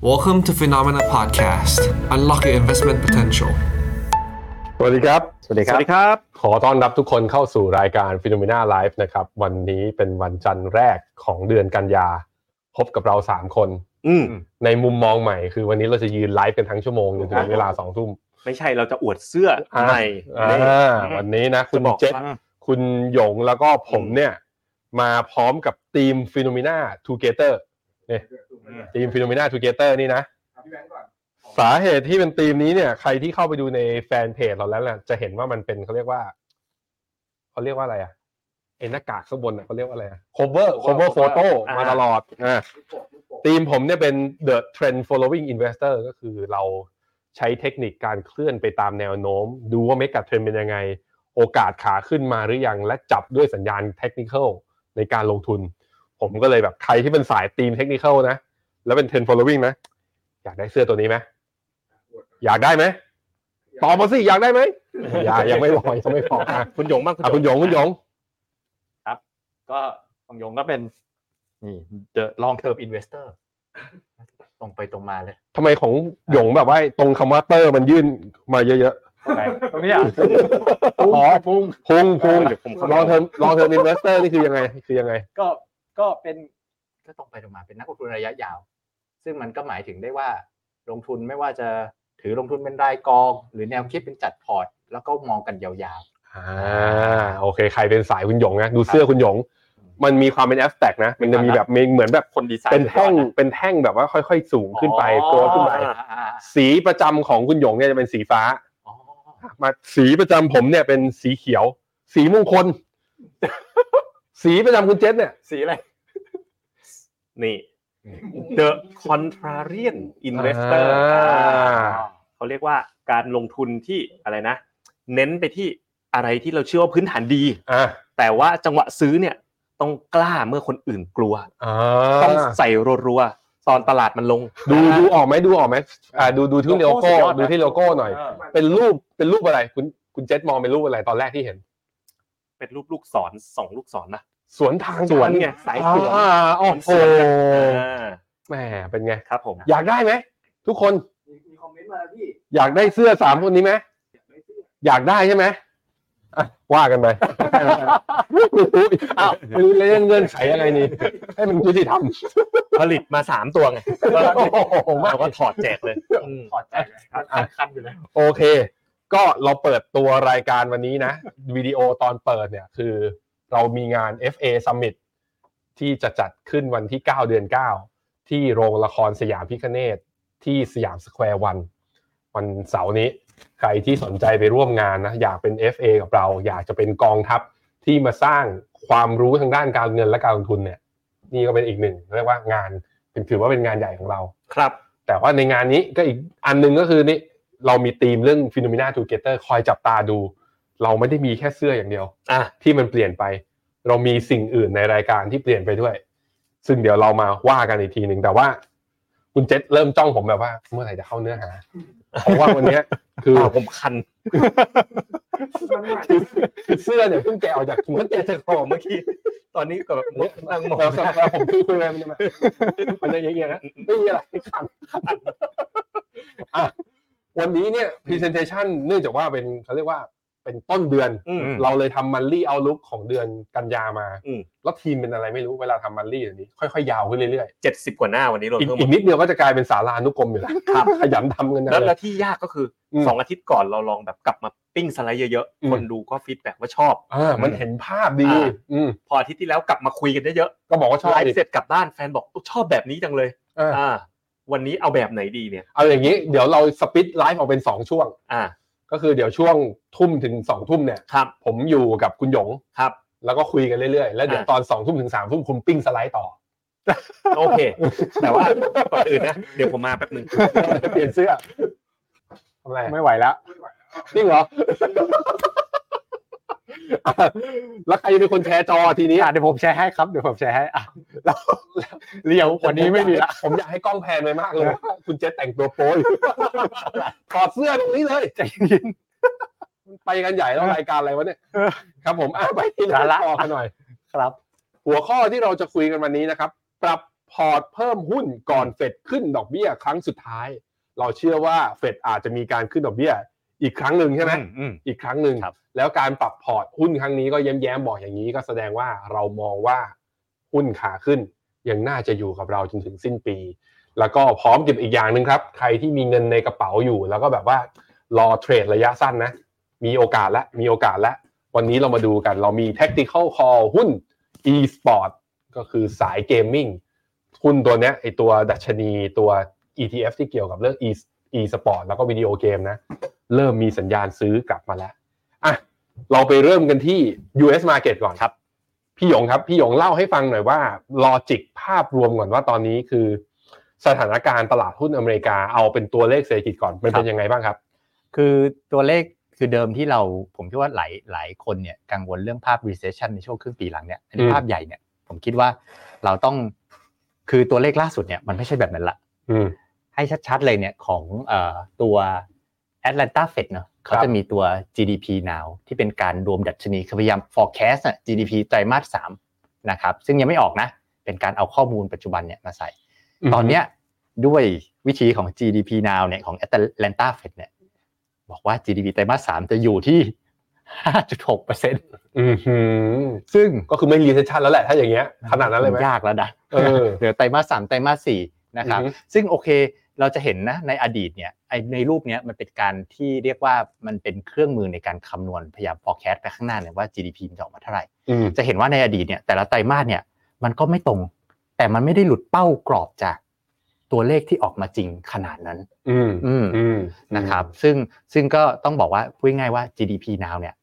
Welcome to Phenomena Podcast. Unlock your investment potential. สวัสดีครับ สวัสดีคสรับวัสดีครับ ขอต้อนรับทุกคนเข้าสู่รายการ Phenomena Live นะครับ วันนี้เป็นวันจันทร์แรกของเดือนกันยา พบกับเรา 3 คน อืมในมุมมองใหม่ คือวันนี้เราจะยืนไลฟ์กันทั้งชั่วโมงจนถึงเวลา2ทุ่ม ไม่ใช่เราจะอวดเสื้อใหม่อ่านี่วันนี้นะ คุจะณบอกเจษว่าคุณหยงแล้วก็ผมเนี่ย มาพร้อมกับทีม Phenomena Together เนี่ย ทีม Phenomena Together นี่นะสาเหตุที่เป็นทีมนี้เนี่ย ใครที่เข้าไปดูในแฟนเพจเราแล้วแหละจะเห็นว่ามันเป็นเขาเรียกว่าเขาเรียกว่าอะไรอะเอ็นหน้ากากข้างบนอะเขาเรียกว่าอะไรอะ cover cover photo อ่ามมาตลอดอ่าทีมผมเนี่ยเป็น the trend following investor ก็คือเราใช้เทคนิคการเคลื่อนไปตามแนวโน้ม ดูว่าเมกะเทรนเป็นยังไง โอกาสขาขึ้นมาหรือยัง และจับด้วยสัญญาณเทคนิคในการลงทุน ผมก็เลยแบบใครที่เป็นสายทีมเทคนิคนะ แล้วเป็น trend following นะอยากได้เสื้อตัวนี้ไหมอยากได้ไหมตอบมาสิอยากได้ไหมอยากยังไม่บอกยังไม่บอกอะคุณหยงบ้างอะคุณหยงคุณหยงก็ของยงก็เป็นนี่ the long term investor ตรงไปตรงมาเลยทำไมของหยงแบบว่าตรงคำว่าเตอร์มันยื่นมาเยอะไหนตรงนี้อะอ๋อพุ่งๆพุงพุงเดี๋ยวผมเข้า long term long term investor นี่คือยังไง คือยังไง ก็ก็เป็นก็ตรงไปตรงมาเป็นนักลงทุนระยะยาว ซึ่งมันก็หมายถึงได้ว่าลงทุนไม่ว่าจะถือลงทุนเป็นรายกอง หรือแนวคิดเป็นจัดพอร์ต แล้วก็มองกันยาวอ่าโอเค ใครเป็นสายคุณหยงนะดูเสื้อคุณหยง มันมีความเป็น abstract นะ มันจะมีแบบมีเหมือนแบบคนดีไซน์เป็นแท่งสุดยอดนะเป็นแท่งแบบว่าค่อยๆ สูงๆขึ้นไปอ๋อ growth ขึ้นไปอ่าอ่าสีประจำของคุณหยงเนี่ยจะเป็นสีฟ้าอ๋อมาสีประจำผมเนี่ยเป็นสีเขียว สีมงคล สีประจำคุณเจษเนี่ย สีอะไรนี่ the contrarian investor อ่าอ่าเขาเรียกว่าการลงทุนที่อะไรนะ เน้นไปที่อะไรที่เราเชื่อว่าพื้นฐานดีอ่าแต่ว่าจังหวะซื้อเนี่ยต้องกล้าเมื่อคนอื่นกลัวอ่าต้องใส่รัวๆตอนตลาดมันลง ดูดูออกไหมดูออกไหมอ่าดูดูที่โลโลโก้โก้สุดยอดนะดูที่โลโก้หน่อย เป็นรูปเป็นรูปอะไร คุณคุณเจษมองเป็นรูปอะไรตอนแรกที่เห็น เป็นรูปลูกศรสองลูกศรนะ สวนทางสวนกัไงสายสวนอ่าโอ้มันโหสวนกันอ่าแหมเป็นไงครับผม อยากได้ไหมทุกคนมีคอมเมนต์มาแล้วพี่อยากได้เสื้อสามคนนี้ไหมอยากได้ใช่ไหมอะว่ากันไปอ้าวไม่รู้เรื่องเงื่อนไขยังไงนี่ให้มันยุติธรรมผลิตมาสามตัวไงโอ้โหมากเราก็ถอดแจกเลยอืมถอดใจเลยคันๆอยู่เลยโอเค ก็เราเปิดตัวรายการวันนี้นะวิดีโอตอนเปิดเนี่ยคือ เรามีงาน FA Summit ที่จะจัดขึ้นวันที่ 9 เดือน 9 ที่โรงละครสยามพิฆเนศที่สยามสแควร์วันวันเสาร์นี้ ใครที่สนใจไปร่วมงานนะอยากเป็น FA กับเรา อยากจะเป็นกองทัพที่มาสร้างความรู้ทางด้านการเงินและการลงทุนเนี่ยนี่ก็เป็นอีกหนึ่งเรียกว่างานเป็นถือว่าเป็นงานใหญ่ของเราครับ แต่ว่าในงานนี้ก็อีกอันหนึงก็คือนี่เรามีธีมเรื่อง Phenomena Together คอยจับตาดู เราไม่ได้มีแค่เสื้ออย่างเดียวอะที่มันเปลี่ยนไป เรามีสิ่งอื่นในรายการที่เปลี่ยนไปด้วย ซึ่งเดี๋ยวเรามาว่ากันอีกทีหนึ่งแต่ว่า คุณเจษเริ่มจ้องผมแบบว่า เมื่อไหร่จะเข้าเนื้อหาเพราะว่าวันเนี้ยคืออ้าวผมคันคือเสื้อเนี่ยเพิ่งแกะออกจากถุงมันแกจะคอเมื่อกี้ตอนนี้ก็แบบนั่งมองแล้วสักพักผมคุยคุยๆมันจะมามันจะอย่างเงี้ยนะไม่มีอะไรขันอะวันนี้เนี่ย presentation เนื่องจากว่าเป็นเขาเรียกว่า เป็นต้นเดือนอืมเราเลยทำมันลี่เอาลุกของเดือนกันยามาอืมแล้วทีมเป็นอะไรไม่รู้เวลาทำมันลี่อย่างนี้ ค่อยๆ ยาวขึ้นเรื่อยเจ็ดสิบกว่าหน้าวันนี้เราๆอีกเพิ่มอีกนิดเดียวก็จะกลายเป็นสารานุกรมอยู่แล้วขยันทำกันนะแล้วเลแล้วยที่ยากก็คืออมสองอาทิตย์ก่อนเราลองแบบกลับมาปิ้งสไลด์เยอะอืมๆคนดูก็ feedback ว่าชอบอ่ามันเห็นภาพดีอ่าอืมพออาทิตย์ที่แล้วกลับมาคุยกันเยอะก็บอกว่าชๆอบไลดิฟ์เสร็จกลับบ้านแฟนบอกชอบแบบนี้จังเลยอ่าอ่าวันนี้เอาแบบไหนดีเนี่ย เอาอย่างนี้ เดี๋ยวเรา split ไลฟ์ออกเป็นสองช่วง อ่า ก็คือเดี๋ยวช่วงทุ่มถึงสองทุ่มเนี่ยครับผมอยู่กับคุณหยงครับ แล้วก็คุยกันเรื่อยๆ แล้วเดี๋ยวอ่าตอนสองทุ่มถึงสามทุ่มคุณปิ้งสไลด์ต่อ โอเค แต่ว่าก่อนอื่นนะ เดี๋ยวผมมาแป๊บหนึ่งเปลี่ยนเสื้อทำอะไรไม่ไหวแล้วจริงเหรออะ แล้วใครจะเป็นคนแชร์จอทีนี้อะเดี๋ยวผมแชร์ให้ครับเดี๋ยวผมแชร์ให้อะแล้วเรียววันนี้ไม่มีละผมอยากให้กล้องแพนไปมากเลยว่าคุณเจษแต่งตัวโป๊อยู่ถอดเสื้อตรงนี้เลยใจเย็นไปกันใหญ่แล้วรายการอะไรวะเนี่ยครับ ผมอะไปที่หน้าสาระจอกันหน่อยครับ หัวข้อที่เราจะคุยกันวันนี้นะครับ ปรับพอร์ตเพิ่มหุ้นก่อนเฟดขึ้นดอกเบี้ยครั้งสุดท้าย เราเชื่อว่าเฟดอาจจะมีการขึ้นดอกเบี้ย อีกครั้งหนึ่งใช่ไหมอือืมอีกครั้งหนึ่งครับแล้วการปรับพอร์ตหุ้นครั้งนี้ก็แย้มๆบอกอย่างนี้ก็แสดงว่าเรามองว่าหุ้นขาขึ้นยังน่าจะอยู่กับเราจนถึงสิ้นปี แล้วก็พร้อมกับอีกอย่างหนึ่งครับ ใครที่มีเงินในกระเป๋าอยู่ แล้วก็แบบว่ารอเทรดระยะสั้นนะ มีโอกาสแล้วมีโอกาสแล้ววันนี้เรามาดูกันเรามี tactical call หุ้น e-sport ก็คือสาย gaming หุ้นตัวเนี้ยไอตัวดัชนีตัว ETF ที่เกี่ยวกับเรื่อง e e-sport แล้วก็วิดีโอเกมนะ เริ่มมีสัญญาณซื้อกลับมาแล้วอะเราไปเริ่มกันที่ US Market ก่อนครับ พี่หยงครับ พี่หยงเล่าให้ฟังหน่อยว่า logic ภาพรวมก่อนว่าตอนนี้คือ สถานการณ์ตลาดหุ้นอเมริกาเอาเป็นตัวเลขเศรษฐกิจก่อนมันเป็นยังไงบ้างครับ คือตัวเลขคือเดิมที่เราผมคิดว่าหลายหลายคนเนี่ยกังวลเรื่องภาพ recession ในช่วงครึ่งปีหลังเนี่ยอันนี้อืมภาพใหญ่เนี่ยผมคิดว่าเราต้องคือตัวเลขล่าสุดเนี่ยมันไม่ใช่แบบนั้นละอืม ให้ชัดๆเลยเนี่ยของเอ่อตัว Atlanta Fed เนอะเขาจะมีตัว GDP now ที่เป็นการรวมดัชนีคือพยายาม forecast อะ GDP ไตรมาสสามนะครับซึ่งยังไม่ออกนะ เป็นการเอาข้อมูลปัจจุบันเนี่ยมาใส่ ตอนเนี้ยด้วยวิธีของ GDP now เนี่ยของ Atlanta Fed เนี่ยบอกว่า GDP ไตรมาสสามจะอยู่ที่5.6เปอร์เซ็นต์อืมหืมซึ่งก็คือไม่ recession แล้วแหละถ้าอย่างเงี้ยขนาดนั้นเลยไหมยากแล้วนะเออเหลือไตรมาสสามไตรมาสสี่นะครับอือฮึซึ่งโอเค เราจะเห็นนะในอดีตเนี่ยไอในรูปเนี้ยมันเป็นการที่เรียกว่ามันเป็นเครื่องมือในการคำนวณพยายาม forecast ไปข้างหน้าเนี่ยว่า GDP มันจะออกมาเท่าไหร่อืมจะเห็นว่าในอดีตเนี่ยแต่ละไตรมาสเนี่ยมันก็ไม่ตรง แต่มันไม่ได้หลุดเป้ากรอบจากตัวเลขที่ออกมาจริงขนาดนั้น อืมอืมอืมนะครับ ซึ่งซึ่งก็ต้องบอกว่าพูดง่ายๆว่า GDP now เนี่ย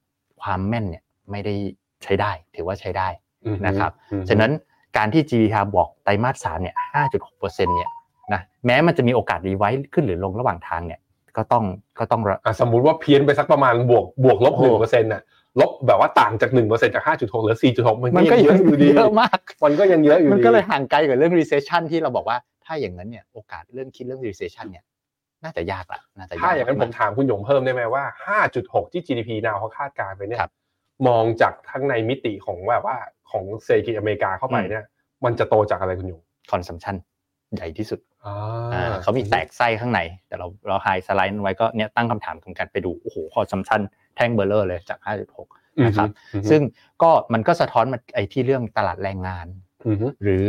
ความแม่นเนี่ยไม่ได้ใช้ได้ ถือว่าใช้ได้อืมนะครับอืมฉะนั้นการที่ GDP บอกไตรมาสสามเนี่ย 5.6เปอร์เซ็นต์เนี่ย นะแม้มันจะมีโอกาส revise ขึ้นหรือลงระหว่างทางเนี่ยก็ต้องก็ต้องระอะสมมุติว่าเพี้ยนไปสักประมาณบวกบวกลบโอ้หนึ่งเปอร์เซ็นต์น่ะลบแบบว่าต่างจากหนึ่งเปอร์เซ็นต์จากห้าจุดหกเหลือสี่จุดหกมันมันก็ก็ยังเยอะอยู่ดีเยอะมากมันก็ยังเยอะอยู่ดีมันก็เลยห่างไกลกับเรื่อง recession ที่เราบอกว่าถ้าอย่างนั้นเนี่ยโอกาสเรื่องคิดเรื่อง recession เนี่ยน่าจะยากละน่าจะยากถ้าอย่างนั้นผมกถามคุณหยงเพิ่มได้ไหมว่า 5.6 ที่ GDP นาวเขาคาดการณ์ไปเนี่ยครับมองจากทั้งในมิติของแบบว่าของเศรษฐกิจอเมริกาเข้าไปเนี่ย มันจะโตจากอะไรคุณหยง consumption ใหญ่ที่สุดอ่าอ่า เขามีแตกไส้ข้างใน แต่เราเราไฮสไลด์ไว้ก็เนี่ยตั้งคำถามตรงกันไปดู โอ้โห consumptionแท่งเบลเลอร์เลยจาก 5.6 นะครับอืมซึ่งก็มันก็สะท้อนมาไอ้ที่เรื่องตลาดแรงงานอืมหรือ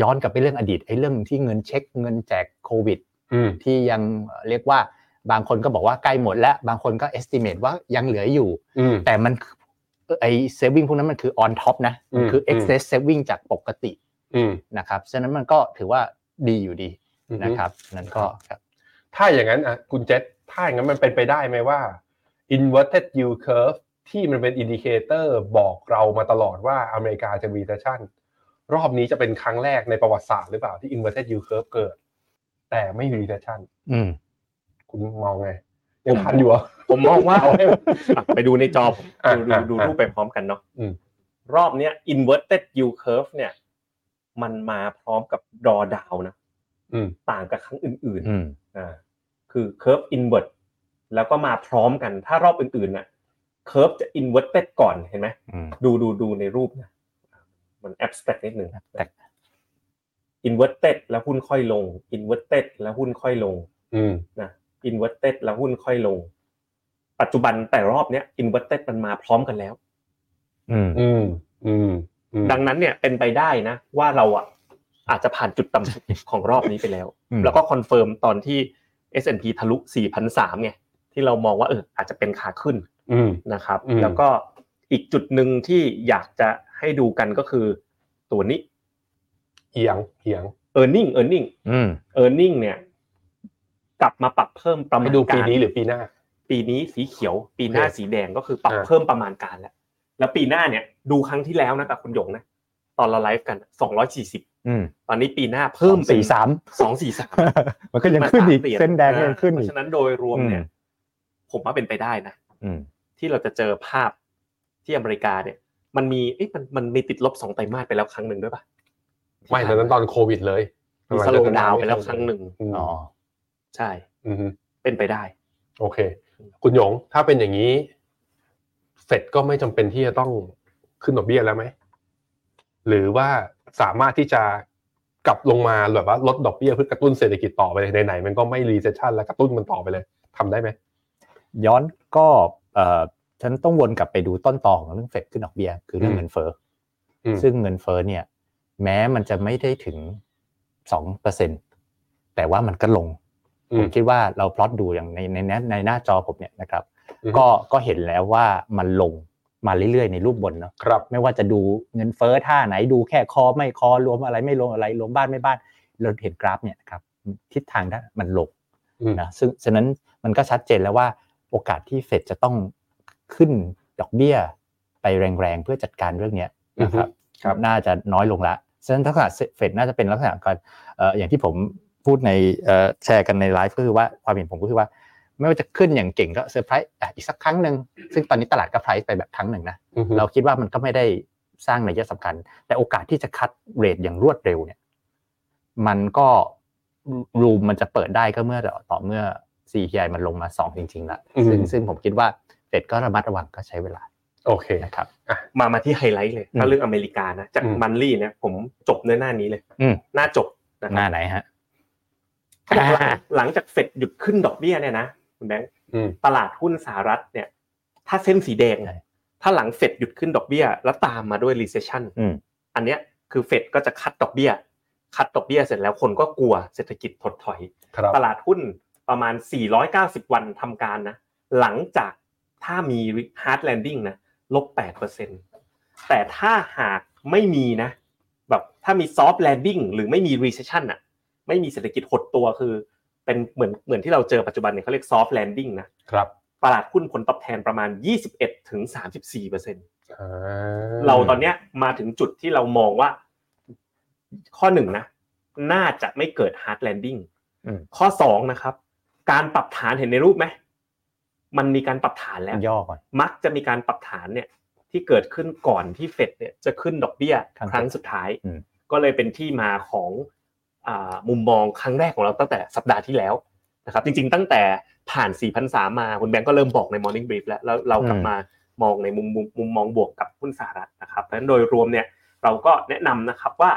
ย้อนกลับไปเรื่องอดีตไอ้เรื่องที่เงินเช็คเงินแจกโควิดอืมที่ยังเรียกว่าบางคนก็บอกว่าใกล้หมดแล้ว บางคนก็ estimate ว่ายังเหลืออยู่อืมแต่มันไอ้ saving พวกนั้นมันคือ on top นะมันคืออืม excess saving จากปกติอืมนะครับฉะนั้นมันก็ถือว่าดีอยู่ดีอืม นะครับนั่นก็ครับถ้าอย่างนั้นอะคุณเจษถ้าอย่างนั้นมันเป็นไปได้ไหมว่า inverted yield curve ที่มันเป็น indicator บอกเรามาตลอดว่าอเมริกาจะ recession รอบนี้จะเป็นครั้งแรกในประวัติศาสตร์หรือเปล่าที่ inverted yield curve เกิด แต่ไม่มี recession อืมคุณมองไงยังทันอยู่เหรอผมมองว่าเอาให้อะไปดูในจอผมอะดูดูอะดูอะรูปไปพร้อมกันเนาะอืมรอบเนี้ย inverted yield curve เนี่ย มันมาพร้อมกับ drawdown นะอืม ต่างกับครั้งอื่นอืมๆอ่าคือ curve invert แล้วก็มาพร้อมกัน ถ้ารอบอื่นๆน่ะ curve จะ inverted ก่อนเห็นไหมอืมดูดูดูในรูปนะมัน abstract นิดนึง abstract inverted แล้วหุ้นค่อยลง inverted แล้วหุ้นค่อยลงอืมนะ inverted แล้วหุ้นค่อยลง ปัจจุบันแต่รอบเนี้ย inverted มันมาพร้อมกันแล้วอืมอืมอืมอืมดังนั้นเนี่ยเป็นไปได้นะ ว่าเราอะ อาจจะผ่านจุดต่ำสุดของรอบนี้ไปแล้วอืมแล้วก็ confirm ตอนที่ S&P ทะลุ4,300ไงที่เรามองว่าเอออาจจะเป็นขาขึ้นอืมนะครับอืมแล้วก็อีกจุดหนึ่งที่อยากจะให้ดูกันก็คือตัวนี้ earning earning e a r n i n g earning อืม earning เนี่ย กลับมาปรับเพิ่มประมาให้ณดูปีการนี้หรือปีหน้า ปีนี้สีเขียว ปีหน้าโอเคสีแดงก็คือปรับอ่าเพิ่มประมาณการแล้ว แล้วปีหน้าเนี่ย ดูครั้งที่แล้วนะกับคุณหยงนะ ตอนเราไลฟ์กันสองร้อยสี่สิบอืมตอนนี้ปีหน้าเพิ่มเป็นสี่สามสองสี่สามมันก็ยังขึ้นอีกเส้นแดงก็ยังขึ้นเพอีกราะฉะนั้นโดยรวมเนี่ยอืมผมว่าเป็นไปได้นะอืมที่เราจะเจอภาพที่อเมริกาเนี่ย มันมีเอ๊ะมันมันมีติดลบสองไตรมาสไปแล้วครั้งหนึ่งด้วยปะไม่ตอนนั้นตอนโควิดเลยมีสโลว์ดาวน์ไปแล้วครั้งหนึ่งอืมอ๋อใช่อืมเป็นไปได้ โอเค คุณหยงถ้าเป็นอย่างนี้เฟดก็ไม่จำเป็นที่จะต้องขึ้นดอกเบี้ยแล้วไหม หรือว่าสามารถที่จะกลับลงมาแบบว่าลดดอกเบี้ยเพื่อกระตุ้นเศรษฐกิจต่อไปเลยไหนๆมันก็ไม่ recession แล้วกระตุ้นมันต่อไปเลยทำได้ไหมย้อนก็เอ่อฉันต้องวนกลับไปดูต้นตอของเรื่องเฟดขึ้นดอกเบี้ยคือเรื่องอืมเงินเฟ้ออมซึ่งเงินเฟ้อเนี่ย แม้มันจะไม่ได้ถึงสองเปอร์เซ็นแต่ว่ามันก็ลงอืผมมคิดว่าเราพลอตดูอย่างในในในในหน้าจอผมเนี่ยนะครับอืมก็ก็เห็นแล้วว่ามันลง มาเรื่อยๆในรูปบนเนาะครับไม่ว่าจะดูเงินเฟ้อท่าไหนดูแค่คอไม่คอรวมอะไรไม่รวมอะไรรวมบ้านไม่บ้าน เราเห็นกราฟเนี่ยนะครับทิศทางด้านมันลงอืมนะซึ่งฉะนั้นมันก็ชัดเจนแล้วว่าโอกาสที่เฟดจะต้องขึ้นดอกเบี้ยไปแรงๆเพื่อจัดการเรื่องเนี้ยนะครับครับน่าจะน้อยลงละฉะนั้นลักษณะเฟดน่าจะเป็นลักษณะการเอ่ออย่างที่ผมพูดในเอ่อแชร์กันในไลฟ์ก็คือว่าความเห็นผมก็คือว่า ไม่ว่าจะขึ้นอย่างเก่งก็เซอร์ไพรส์อะอีกสักครั้งหนึ่งซึ่งตอนนี้ตลาดก็ price ไปแบบครั้งหนึ่งนะอืมเราคิดว่ามันก็ไม่ได้สร้างนัยสำคัญ แต่โอกาสที่จะ cut rate อย่างรวดเร็วเนี่ย มันก็ room มันจะเปิดได้ก็เมื่อต่อเมื่อ CPI มันลงมาสองจริงๆละซึ่งซึ่งผมคิดว่าเฟดก็ระมัดระวังก็ใช้เวลา โอเคนะครับมามาที่ไฮไลท์เลยอืมถ้าเรื่องอเมริกานะจากอืม monthly เนี่ยผมจบเนื้อหน้านี้เลยอืมหน้าจบนะคหรัน้าบไหนฮะเขาบอกว่าหลังจากเฟดหยุดขึ้นดอกเบี้ยเนี่ยนะ คุณแบงค์อืมตลาดหุ้นสหรัฐเนี่ย ถ้าเส้นสีแดงใช่ถ้าหลังเฟดหยุดขึ้นดอกเบี้ย แล้วตามมาด้วย recession อืมอันเนี้ยคือเฟดก็จะ cut ดอกเบี้ย คัดดอกเบี้ยเสร็จแล้วคนก็กลัวเศรษฐกิจถดถอยครับตลาดหุ้นประมาณ 490 วันทำการนะ หลังจากถ้ามี hard landing นะลบ8%แต่ถ้าหากไม่มีนะแบบถ้ามี soft landing หรือไม่มี recession อะไม่มีเศรษฐกิจหดตัวคือ เป็นเหมือนเหมือนที่เราเจอปัจจุบันเนี่ยเขาเรียก soft landing นะครับตลาดหุ้นผลตอบแทนประมาณ 21ถึง34เปอร์เซ็นต์อ่เราตอนเนี้ยมาถึงจุดที่เรามองว่า ข้อหนึ่งนะ น่าจะไม่เกิด hard landing อืมข้อสองนะครับ การปรับฐานเห็นในรูปไหมมันมีการปรับฐานแล้วย่อก่อนมักจะมีการปรับฐานเนี่ย ที่เกิดขึ้นก่อนที่เฟดเนี่ยจะขึ้นดอกเบี้ยครั้งครั้งสุดท้ายอืมก็เลยเป็นที่มาของอ่า มุมมองครั้งแรกของเราตั้งแต่สัปดาห์ที่แล้วนะครับ จริง ๆ ตั้งแต่ผ่าน4 0 0 3มาคุณแบงก์ก็เริ่มบอกใน Morning Brief แล้วแล้วเรากลับมามองในมุมมุมมุมมองบวกกับหุ้นสหรัฐนะครับเพราะฉะนั้นโดยรวมเนี่ยเราก็แนะนำนะครับว่า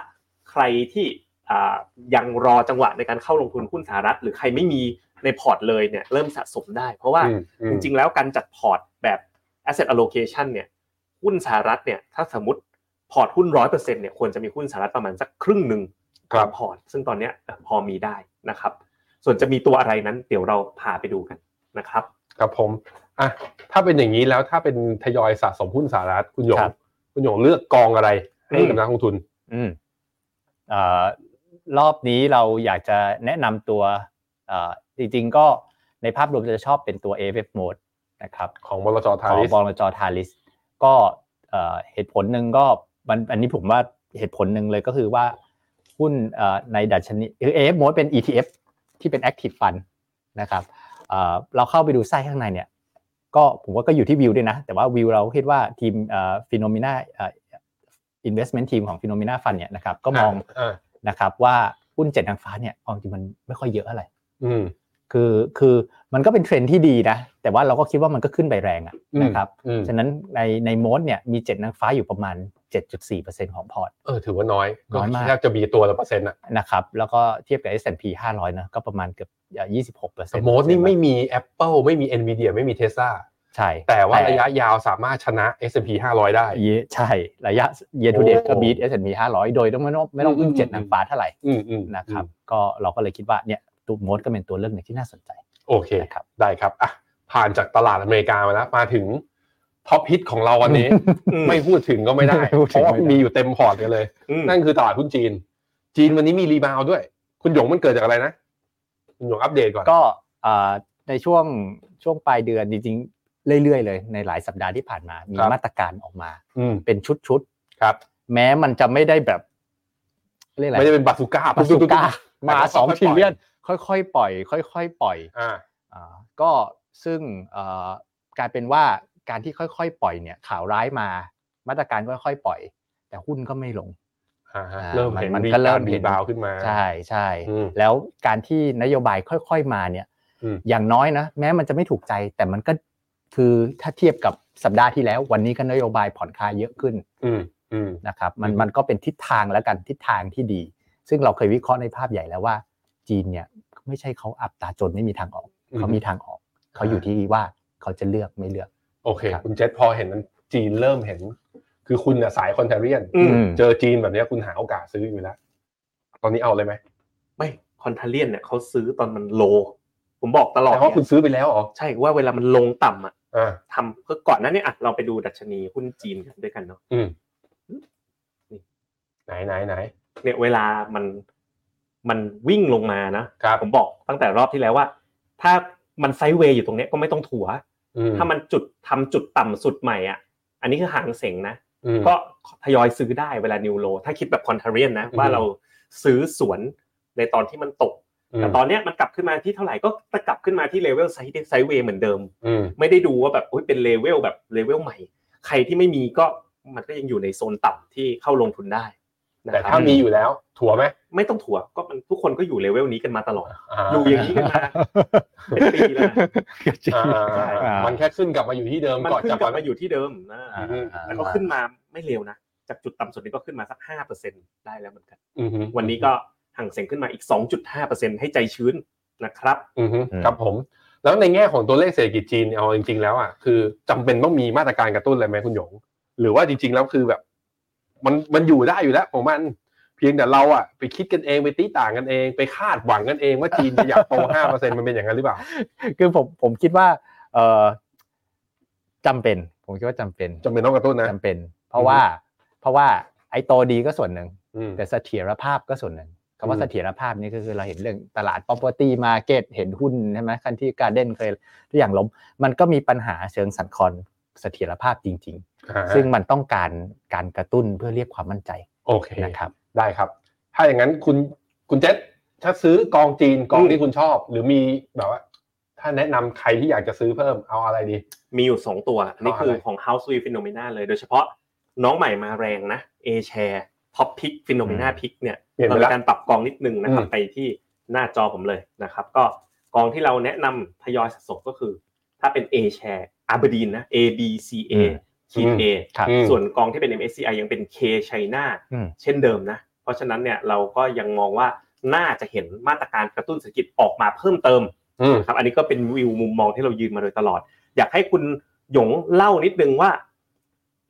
ใครที่อ่ายังรอจังหวะในการเข้าลงทุนหุ้นสหรัฐ หรือใครไม่มีในพอร์ตเลยเนี่ยเริ่มสะสมได้ เพราะว่าอืมอืมจริง ๆ แล้วการจัดพอร์ตแบบ asset allocation เนี่ยหุ้นสหรัฐเนี่ยถ้าสมมติพอร์ตหุ้นร้อยเปอร์เซ็นต์เนี่ยควรจะมีหุ้นสหรัฐประมาณสักครึ่งหนึ่งครับของ พอร์ตซึ่งตอนเนี้ยเอ่อพอมีได้นะครับ ส่วนจะมีตัวอะไรนั้น เดี๋ยวเราพาไปดูกันนะครับครับผมอะถ้าเป็นอย่างนี้แล้วถ้าเป็นทยอยสะสมหุ้นสหรัฐคุณหยงครับคุณหยงเลือกกองอะไรให้อืมกับนักลงทุน อืมเอ่อรอบนี้เราอยากจะแนะนำตัวเอ่อจริงๆก็ในภาพรวมจะชอบเป็นตัว AFF mode นะครับของบลจทาของริสบลจทาริสก็เอ่อเหตุผลหนึ่งก็มันอันนี้ผมว่าเหตุผลหนึ่งเลยก็คือว่า หุ้นเอ่อในดัชนีคือ AF mode เป็น ETF ที่เป็น active fund นะครับเอ่อเราเข้าไปดูไส้ข้างในเนี่ยก็ผมว่าก็อยู่ที่วิวด้วยนะ แต่ว่าวิวเราคิดว่าทีม FINNOMENA เอ่อ investment team ของ FINNOMENA Funds เนี่ยนะครับก็มองอ่านะครับว่าหุ้นเจ็ดนางฟ้าเนี่ยเอาจริงมันไม่ค่อยเยอะอะไรอืม คือคือมันก็เป็นเทรนด์ที่ดีนะ แต่ว่าเราก็คิดว่ามันก็ขึ้นไปแรงอะอืมนะครับอืมฉะนั้นในในโมดเนี่ยมีเจ็ดนางฟ้าอยู่ประมาณ 7.4%ของพอร์ตเออถือว่าน้อยน้อยมากแทบจะมีตัวละเปอร์เซ็นต์อะนะครับแล้วก็เทียบกับ S&P 500นะก็ประมาณเกือบ26%แต่โมดนี่ไม่มี Apple ไม่มี Nvidia ไม่มี Tesla ใช่ แต่ว่าระยะยาวสามารถชนะ S&P 500 ได้เยใช่ ระยะ year to date โอ้ก็ beat S&P 500 โดยต้องไม่ต้องไม่ต้องพึ่งอืมเจ็ดนางฟ้าเท่าไหร่อืมอืมนะครับ ก็เราก็เลยคิดว่าเนี่ย ตัวโมดก็เป็นตัวเลือกหนึ่งที่น่าสนใจ โอเคนะครับได้ครับอะผ่านจากตลาดอเมริกามาแล้วมาถึงท็อปฮิตของเราวันนี้อืมไม่พูดถึงก็ไม่ได้ไม่พูดเพถึงราะว่าไม่ได้มีอยู่เต็มพอร์ตกันเลยอืมนั่นคือตลาดหุ้นจีน จีนวันนี้มี rebound ด้วย คุณหยงมันเกิดจากอะไรนะ คุณหยงอัปเดตก่อน ก็เอ่อในช่วงช่วงปลายเดือนจริงๆ เรื่อยๆ เลย ในหลายสัปดาห์ที่ผ่านมา มีครับมาตรการออกมาอืมเป็นชุดครับๆแม้มันจะไม่ได้แบบเรียกอะไรไม่ได้เป็น bazooka bazooka แต่มาก็สองค่อยๆทีเลียนปล่ ค่อยๆปล่อย ค่อยๆปล่อยอ่าอ่าก็ซึ่งเอ่อกลายเป็นว่าการที่ค่อยๆ ปล่อยเนี่ยข่าวร้ายมามาตรการค่อยๆปล่อย แต่หุ้นก็ไม่ลงอ่าฮะอ่าเริ่มเห็นมันมีก็เริ่มเห็รีนบาวด์ขึ้นมา ใช่ใช่อืมแล้วการที่นโยบายค่อยๆมาเนี่ยอืมอย่างน้อยนะแม้มันจะไม่ถูกใจแต่มันก็คือถ้าเทียบกับสัปดาห์ที่แล้ว วันนี้ก็นโยบายผ่อนคลายเยอะขึ้นอืมอืมนะครับ มันอืมมันก็เป็นทิศทางแล้วกันทิศทางที่ดี ซึ่งเราเคยวิเคราะห์ในภาพใหญ่แล้วว่า จีนเนี่ยไม่ใช่เขาอับตาจนไม่มีทางออกอืมเขามีทางออกเขาอยู่ที่ว่าเขาจะเลือกไม่เลือก โอเคครับคุณเจษพอเห็นมันจีนเริ่มเห็น คือคุณน่ะสาย contrarian อืมเจอจีนแบบเนี้ยคุณหาโอกาสซื้ออยู่แล้ว ตอนนี้เอาเลยไหมไม่ contrarian เนี่ยเขาซื้อตอนมัน low ผมบอกตลอดแต่ว่าคุณซื้อไปแล้วเหรอใช่ว่าเวลามันลงต่ำอะอ่าทำก็ก่อนหนั้นเนี่ยอะเราไปดูดัชนีหุ้นจีนกันด้วยกันเนาะอืมไหนไหนไหนเนี่ยเวลามัน มันวิ่งลงมานะครับผมบอกตั้งแต่รอบที่แล้วว่า ถ้ามัน sideways อยู่ตรงเนี้ยก็ไม่ต้องถัวอืมถ้ามันจุดทำจุดต่ำสุดใหม่อะ อันนี้คือฮั่งเส็งนะอืมก็ทยอยซื้อได้เวลา new low ถ้าคิดแบบ contrarian นะอืมว่าเราซื้อสวนในตอนที่มันตกอืมแต่ตอนเนี้ยมันกลับขึ้นมาที่เท่าไหร่ก็จะกลับขึ้นมาที่ level side sideways เหมือนเดิมอืมไม่ได้ดูว่าแบบโอ๊ยเป็นเลเวลแบบเลเวลใหม่ ใครที่ไม่มีก็มันก็ยังอยู่ในโซนต่ำที่เข้าลงทุนได้นะ แต่ครัถ้าบมีอยู่แล้ว ถั่วไหมไม่ต้องถัวก็มันทุกคนก็อยู่เลเวลนี้กันมาตลอดาอยู่อย่างนี้กันมาเป็นปีแล้วนะอ่าใช่มันแค่ขึ้นกลับมาอยู่ที่เดิมมันก่อนขึ้นจากกลัก่อบนมาอยู่ที่เดิมนะอ่าอืมแล้วก็ขึ้นมาไม่เร็วนะจากจุดต่ำสุดนี้ก็ขึ้นมาสักห้าเปอร์เซ็นได้แล้วเหมือนกันอือฮึวันนี้ก็ห่างเสียงขึ้นมาอีก2.5%ให้ใจชื้นนะครับอือฮึอืมครับผม แล้วในแง่ของตัวเลขเศรษฐกิจจีนเนี่ยเอาจริง ๆ แล้วอะคือจำเป็นต้องมีมาตรการกระตุ้นอะไรไหมคุณหยง หรือว่าจริง ๆ แล้วคือแบบ มันมันอยู่ได้อยู่แล้วของมันเพียงแต่เราอะไปคิดกันเองไปตีต่างกันเอง ไปคาดหวังกันเองว่าจีนจะอยากโตห้าเปอร์เซ็นมันเป็นอย่างนั้นหรือเปล่า คือผมผมคิดว่า เออจำเป็น ผมคิดว่าจำเป็นจำเป็นต้องกระตุ้นนะจำเป็น เพราะว่า เพราะว่าไอ้โตดีก็ส่วนหนึ่งอืมแต่เสถียรภาพก็ส่วนหนึ่งคำว่าอืมเสถียรภาพนี่ก็คือเราเห็นเรื่องตลาด property market เห็นหุ้นใช่ไหมคันที่การเด้นเคยทุกอย่างล้ม มันก็มีปัญหาเชิงสันคอนเสถียรภาพจริงอ่าๆ ซึ่งมันต้องการการกระตุ้นเพื่อเรียกความมั่นใจโอเคนะครับได้ครับ ถ้าอย่างนั้นคุณคุณเจษถ้าซื้อกองจีนกองที่คุณชอบ หรือมีแบบว่า ถ้าแนะนำใครที่อยากจะซื้อเพิ่มเอาอะไรดี มีอยู่2ตัวอันนี้เอาคืออะไรของ House w e Phenomena เลยโดยเฉพาะน้องใหม่มาแรงนะ A Share Top Pick Phenomena อืม Pick เนี่ยเปลี่ยนไปเราละมีการปรับกองนิดนึงนะครับอืมไปที่หน้าจอผมเลยนะครับ ก็กองที่เราแนะนำทยอยสะสมก็คือ ถ้าเป็น A Share Aberdeen นะ A B C A อืมขีด A ครับอืมส่วนกองที่เป็น MSCI ยังเป็น K China อืมเช่นเดิมนะ เพราะฉะนั้นเนี่ยเราก็ยังมองว่าน่าจะเห็นมาตรการกระตุ้นเศรษฐกิจออกมาเพิ่มเติมอืมนะครับอันนี้ก็เป็นวิวมุมมองที่เรายืนมาโดยตลอด อยากให้คุณหยงเล่านิดนึงว่า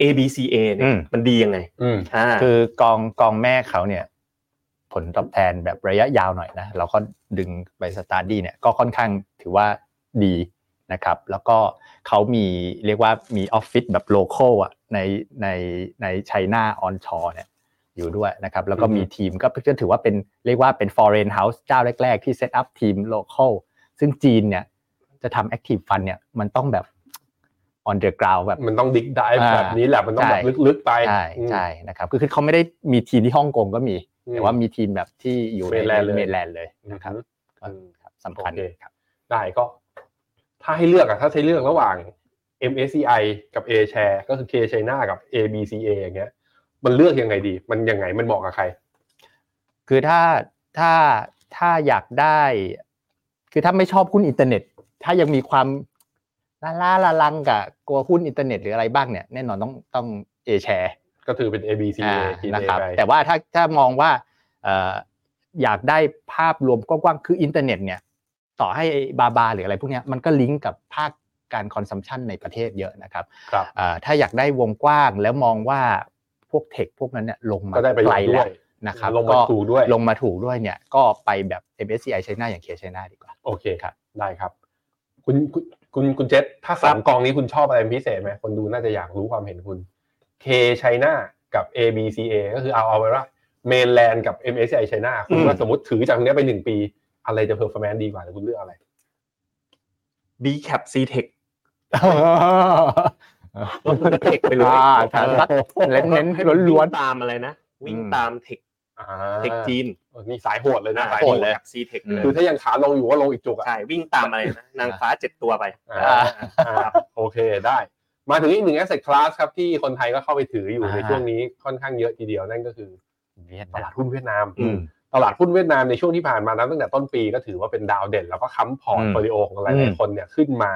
ABCA เนี่ย อืมมันดียังไงอืมอ่าคือกองกองแม่เขาเนี่ย ผลตอบแทนแบบระยะยาวหน่อยนะ เราก็ดึงไป study เนี่ยก็ค่อนข้างถือว่าดี นะครับแล้วก็เขามีเรียกว่ามีออฟฟิศแบบ local อะในในใน China onshore เนี่ยอยู่ด้วยนะครับแล้วก็มีทีมก็ก็ถือว่าเป็นเรียกว่าเป็น foreign house เจ้าแรก ๆ ที่ set up ทีม localซึ่งจีนเนี่ยจะทำ active fund เนี่ยมันต้องแบบ on the ground แบบมันต้องดิกได้อ่าแบบนี้แหละมันต้องแบบใช่ลึกๆไปใช่อืมใช่นะครับคือคือเขาไม่ได้มีทีมที่ฮ่องกงก็มีอืมแต่ว่ามีทีมแบบที่อยู่ใน Mainland เลยเมนแลนด์เลยนะครับอืมก็ครับสำคัญโอเคครับได้ก็ ถ้าให้เลือกอะถ้าให้เลือกระหว่าง MSCI กับ A share ก็คือ K China กับ ABCA อย่างเงี้ย มันเลือกยังไงดี มันยังไงมันเหมาะกับใคร คือถ้าถ้าถ้าอยากได้ คือถ้าไม่ชอบหุ้นอินเทอร์เน็ต ถ้ายังมีความล่าล่าละลังกับกลัวหุ้นอินเทอร์เน็ตหรืออะไรบ้างเนี่ยแน่นอนต้องต้อง A-share ก็ถือเป็น ABCA อ่ากินนะ A ครับไปแต่ว่าถ้าถ้ามองว่าเอ่ออยากได้ภาพรวมกว้างๆคืออินเทอร์เน็ตเนี่ย ต่อให้บาบาหรืออะไรพวกเนี้ยมันก็ลิงก์กับภาคการ consumption ในประเทศเยอะนะครับครับอ่าถ้าอยากได้วงกว้างแล้วมองว่าพวกเทคพวกนั้นเนี่ยลงมาก็ได้ประโยไกลชน์ด้แล้วยวนะครับลงมาถูกด้วยลงมาถูกด้วยเนี่ยก็ไปแบบ MSCI China อย่าง K China ดีกว่าโอเคครับได้ครับคุณคุณคุณคุณเจษถ้าสามกองนี้คุณชอบอะไรเป็นพิเศษไหมคนดูน่าจะอยากรู้ความเห็นคุณ K China กับ ABCA ก็คือเอาเอาไว้ว่าเมนแลนด์กับ MSCI China คุณอืมว่าสมมติถือจากตรงเนี้ยไปหนึ่งปี อะไรจะเพอร์ฟอร์แมนซ์ดีกว่าหรือคุณเลือกอะไร B Cap C Tech ก็คือ tech ไปเลยอ่าถ้าสักเน้นเน้นล้วนวิ่งตามอะไรนะ วิ่งอืมตาม techอ่า tech จีนเออนี่สายโหดเลยนะอ่าสายโหโหดดเลยกับ C Tech เลยคือถ้ายังขาลงอยู่ก็ลงอีกจุกอะใช่วิ่งตามอะไรนะนางฟ้าเจ็ดตัวไปอ่าอ่าโอเคได้ มาถึงอีกหนึ่ง asset class ครับที่คนไทยก็เข้าไปถืออยู่อ่าในช่วงนี้ค่อนข้างเยอะทีเดียวนั่นก็คือๆเวียดตนาม ตลาดหุ้นเวียดนามอืม ตลาดหุ้นเวียดนามในช่วงที่ผ่านมานับตั้งแต่ต้นปีก็ถือว่าเป็นดาวเด่น แล้วก็ค้ำ portfolio อืม ของหลายๆ อืม คนเนี่ยขึ้นมา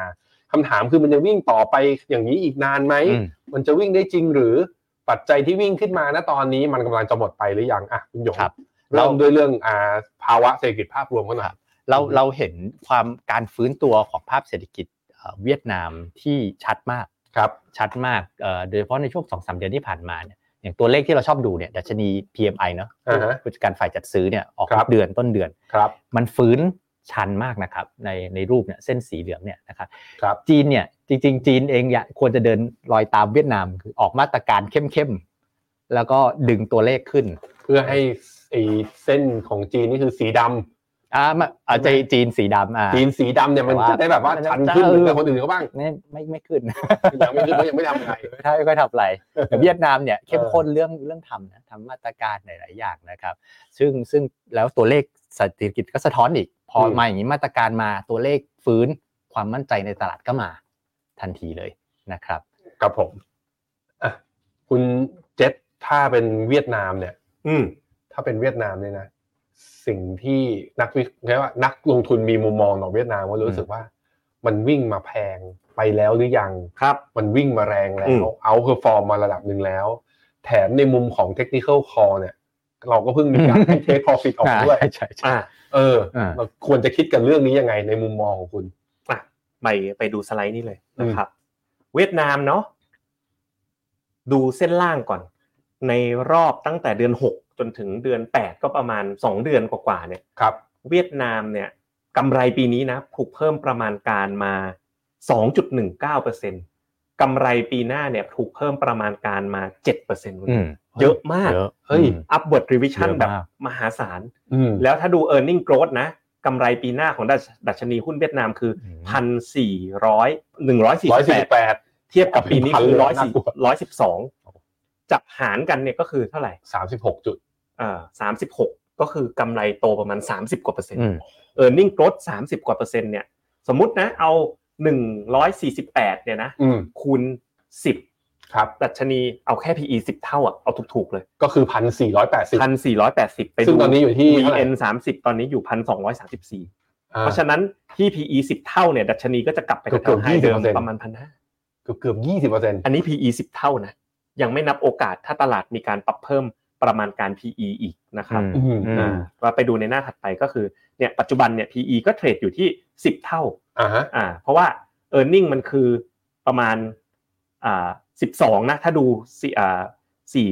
คำถามคือมันจะวิ่งต่อไปอย่างนี้อีกนานไหมอืมมันจะวิ่งได้จริงหรือปัจจัยที่วิ่งขึ้นมาณตอนนี้มันกำลังจะหมดไปหรือยังอะคุณหยงครับเริ่มด้วยเรื่องอ่าภาวะเศรษฐกิจภาพรวมเขาหน่อยเราอืมเราเห็นความการฟื้นตัวของภาพเศรษฐกิจเอ่อเวียดนามที่ชัดมากครับชัดมากเอ่อโดยเฉพาะในช่วงสองสามเดือนที่ผ่านมาเนี่ย อย่างตัวเลขที่เราชอบดูเนี่ยดัชนี PMI เนอะอ่าฮะผู้จัดการฝ่ายจัดซื้อเนี่ยออกครับทุกเดือนต้นเดือนครับมันฟื้นชันมากนะครับในในรูปเนี่ยเส้นสีเหลืองเนี่ยนะครับครับจีนเนี่ยจริงๆ จีนเองอยากควรจะเดินรอยตามเวียดนามคือออกมาตรการเข้มๆแล้วก็ดึงตัวเลขขึ้น เพื่อให้ไอ้เส้นของจีนนี่คือสีดำ อ่ามาอาจจะจีนสีดำอ่าจีนสีดำเนี่ยมันแต่ว่าจะได้แบบว่าชันขึ้นเหมือนกับคนอื่นเขาบ้างไม่ไม่ไม่ขึ้นยังไม่ขึ้นเพราะยังไม่ทำอะไรถ้าไม่ค่อยทำอะไรแต่เวียดนามเนี่ยเข้มข้นเรื่องเรื่องทำนะทำมาตรการหลาย ๆ อย่างนะครับ ซึ่งซึ่งแล้วตัวเลขเศรษฐกิจก็สะท้อนอีก พออืมมาอย่างนี้มาตรการมาตัวเลขฟื้นความมั่นใจในตลาดก็มาทันทีเลยนะครับครับผมอะคุณเจษถ้าเป็นเวียดนามเนี่ย อืมถ้าเป็นเวียดนามเนี่ยนะ สิ่งที่นักวิเรียกว่านักลงทุนมีมุมมองต่อเวียดนามว่ารู้สึกว่า มันวิ่งมาแพงไปแล้วหรือยังครับ มันวิ่งมาแรงแล้ว อืมเอา perform มาระดับหนึ่งแล้ว แถมในมุมของ technical call เนี่ย เราก็เพิ่งมีการให้ take profit ออกมาด้วยใช่ใช่ใช่อ่าเอออ่าเราควรจะคิดกันเรื่องนี้ยังไงในมุมมองของคุณอะไปไปดูสไลด์นี้เลยนะครับ เวียดนามเนาะดูเส้นล่างก่อน ในรอบตั้งแต่เดือน6 จนถึงเดือน 8 ก็ประมาณ 2 เดือนกว่าๆเนี่ยครับเวียดนามเนี่ยกำไรปีนี้นะถูกเพิ่มประมาณการมา 2.19%กำไรปีหน้าเนี่ยถูกเพิ่มประมาณการมา7%อืมเยอะมากเยอะเฮ้ยอืม upward revision เยอะแบบมากมหาศาลอืมแล้วถ้าดู e a r n i n g growth นะกำไรปีหน้าของดัชดัชนีหุ้นเวียดนามคืออืมพันสี่ร้อยหนึ่งร้อยสี่ร้อยสิบสี่แปสิดบแปดเทียบกับปีนี้คือพัร้อนยเลยสี่น่ากลัวร้อยสิบสอง จับหารกันเนี่ยก็คือเท่าไหร่สามสิบหกจุดเอ่อสามสิบหกก็คือกำไรโตประมาณสามสิบกว่าเปอร์เซ็นต์อืม e a r n i n g growth สามสิบกว่าเปอร์เซ็นต์เนี่ยสมมตินะเอาหนึ่งร้อยสี่สิบแปดเนี่ยนะอืมคูณสิบครับดัชนีเอาแค่ PE สิบเท่าอะเอาถูกๆเลย ก็คือพันสี่ร้อยแปดสิบพันสี่ร้อยแปดสิบไปซึ่ดูงตอนนี้อยู่ที่เท่าไหร่ VN สามสิบตอนนี้อยู่พันสองร้อยสามสิบสี่เพราะฉะนั้นที่ PE 10 เท่าเนี่ยดัชนีก็จะกลับไปเกืกัอบบๆไฮเดิม20%ประมาณพันห้าเกือบเกือบยี่สิบเปอร์เซ็นต์อันนี้ PE 10 เท่านะ ยังไม่นับโอกาสถ้าตลาดมีการปรับเพิ่มประมาณการ PE อีกนะครับอืมอืมอ่าว่าไปดูในหน้าถัดไปก็คือเนี่ยปัจจุบันเนี่ย PE ก็เทรดอยู่ที่ 10 เท่าอ่าฮะอ่าเพราะว่า e a r n i n g มันคือประมาณอ่า12นะถ้าดูสี่อ่าสี่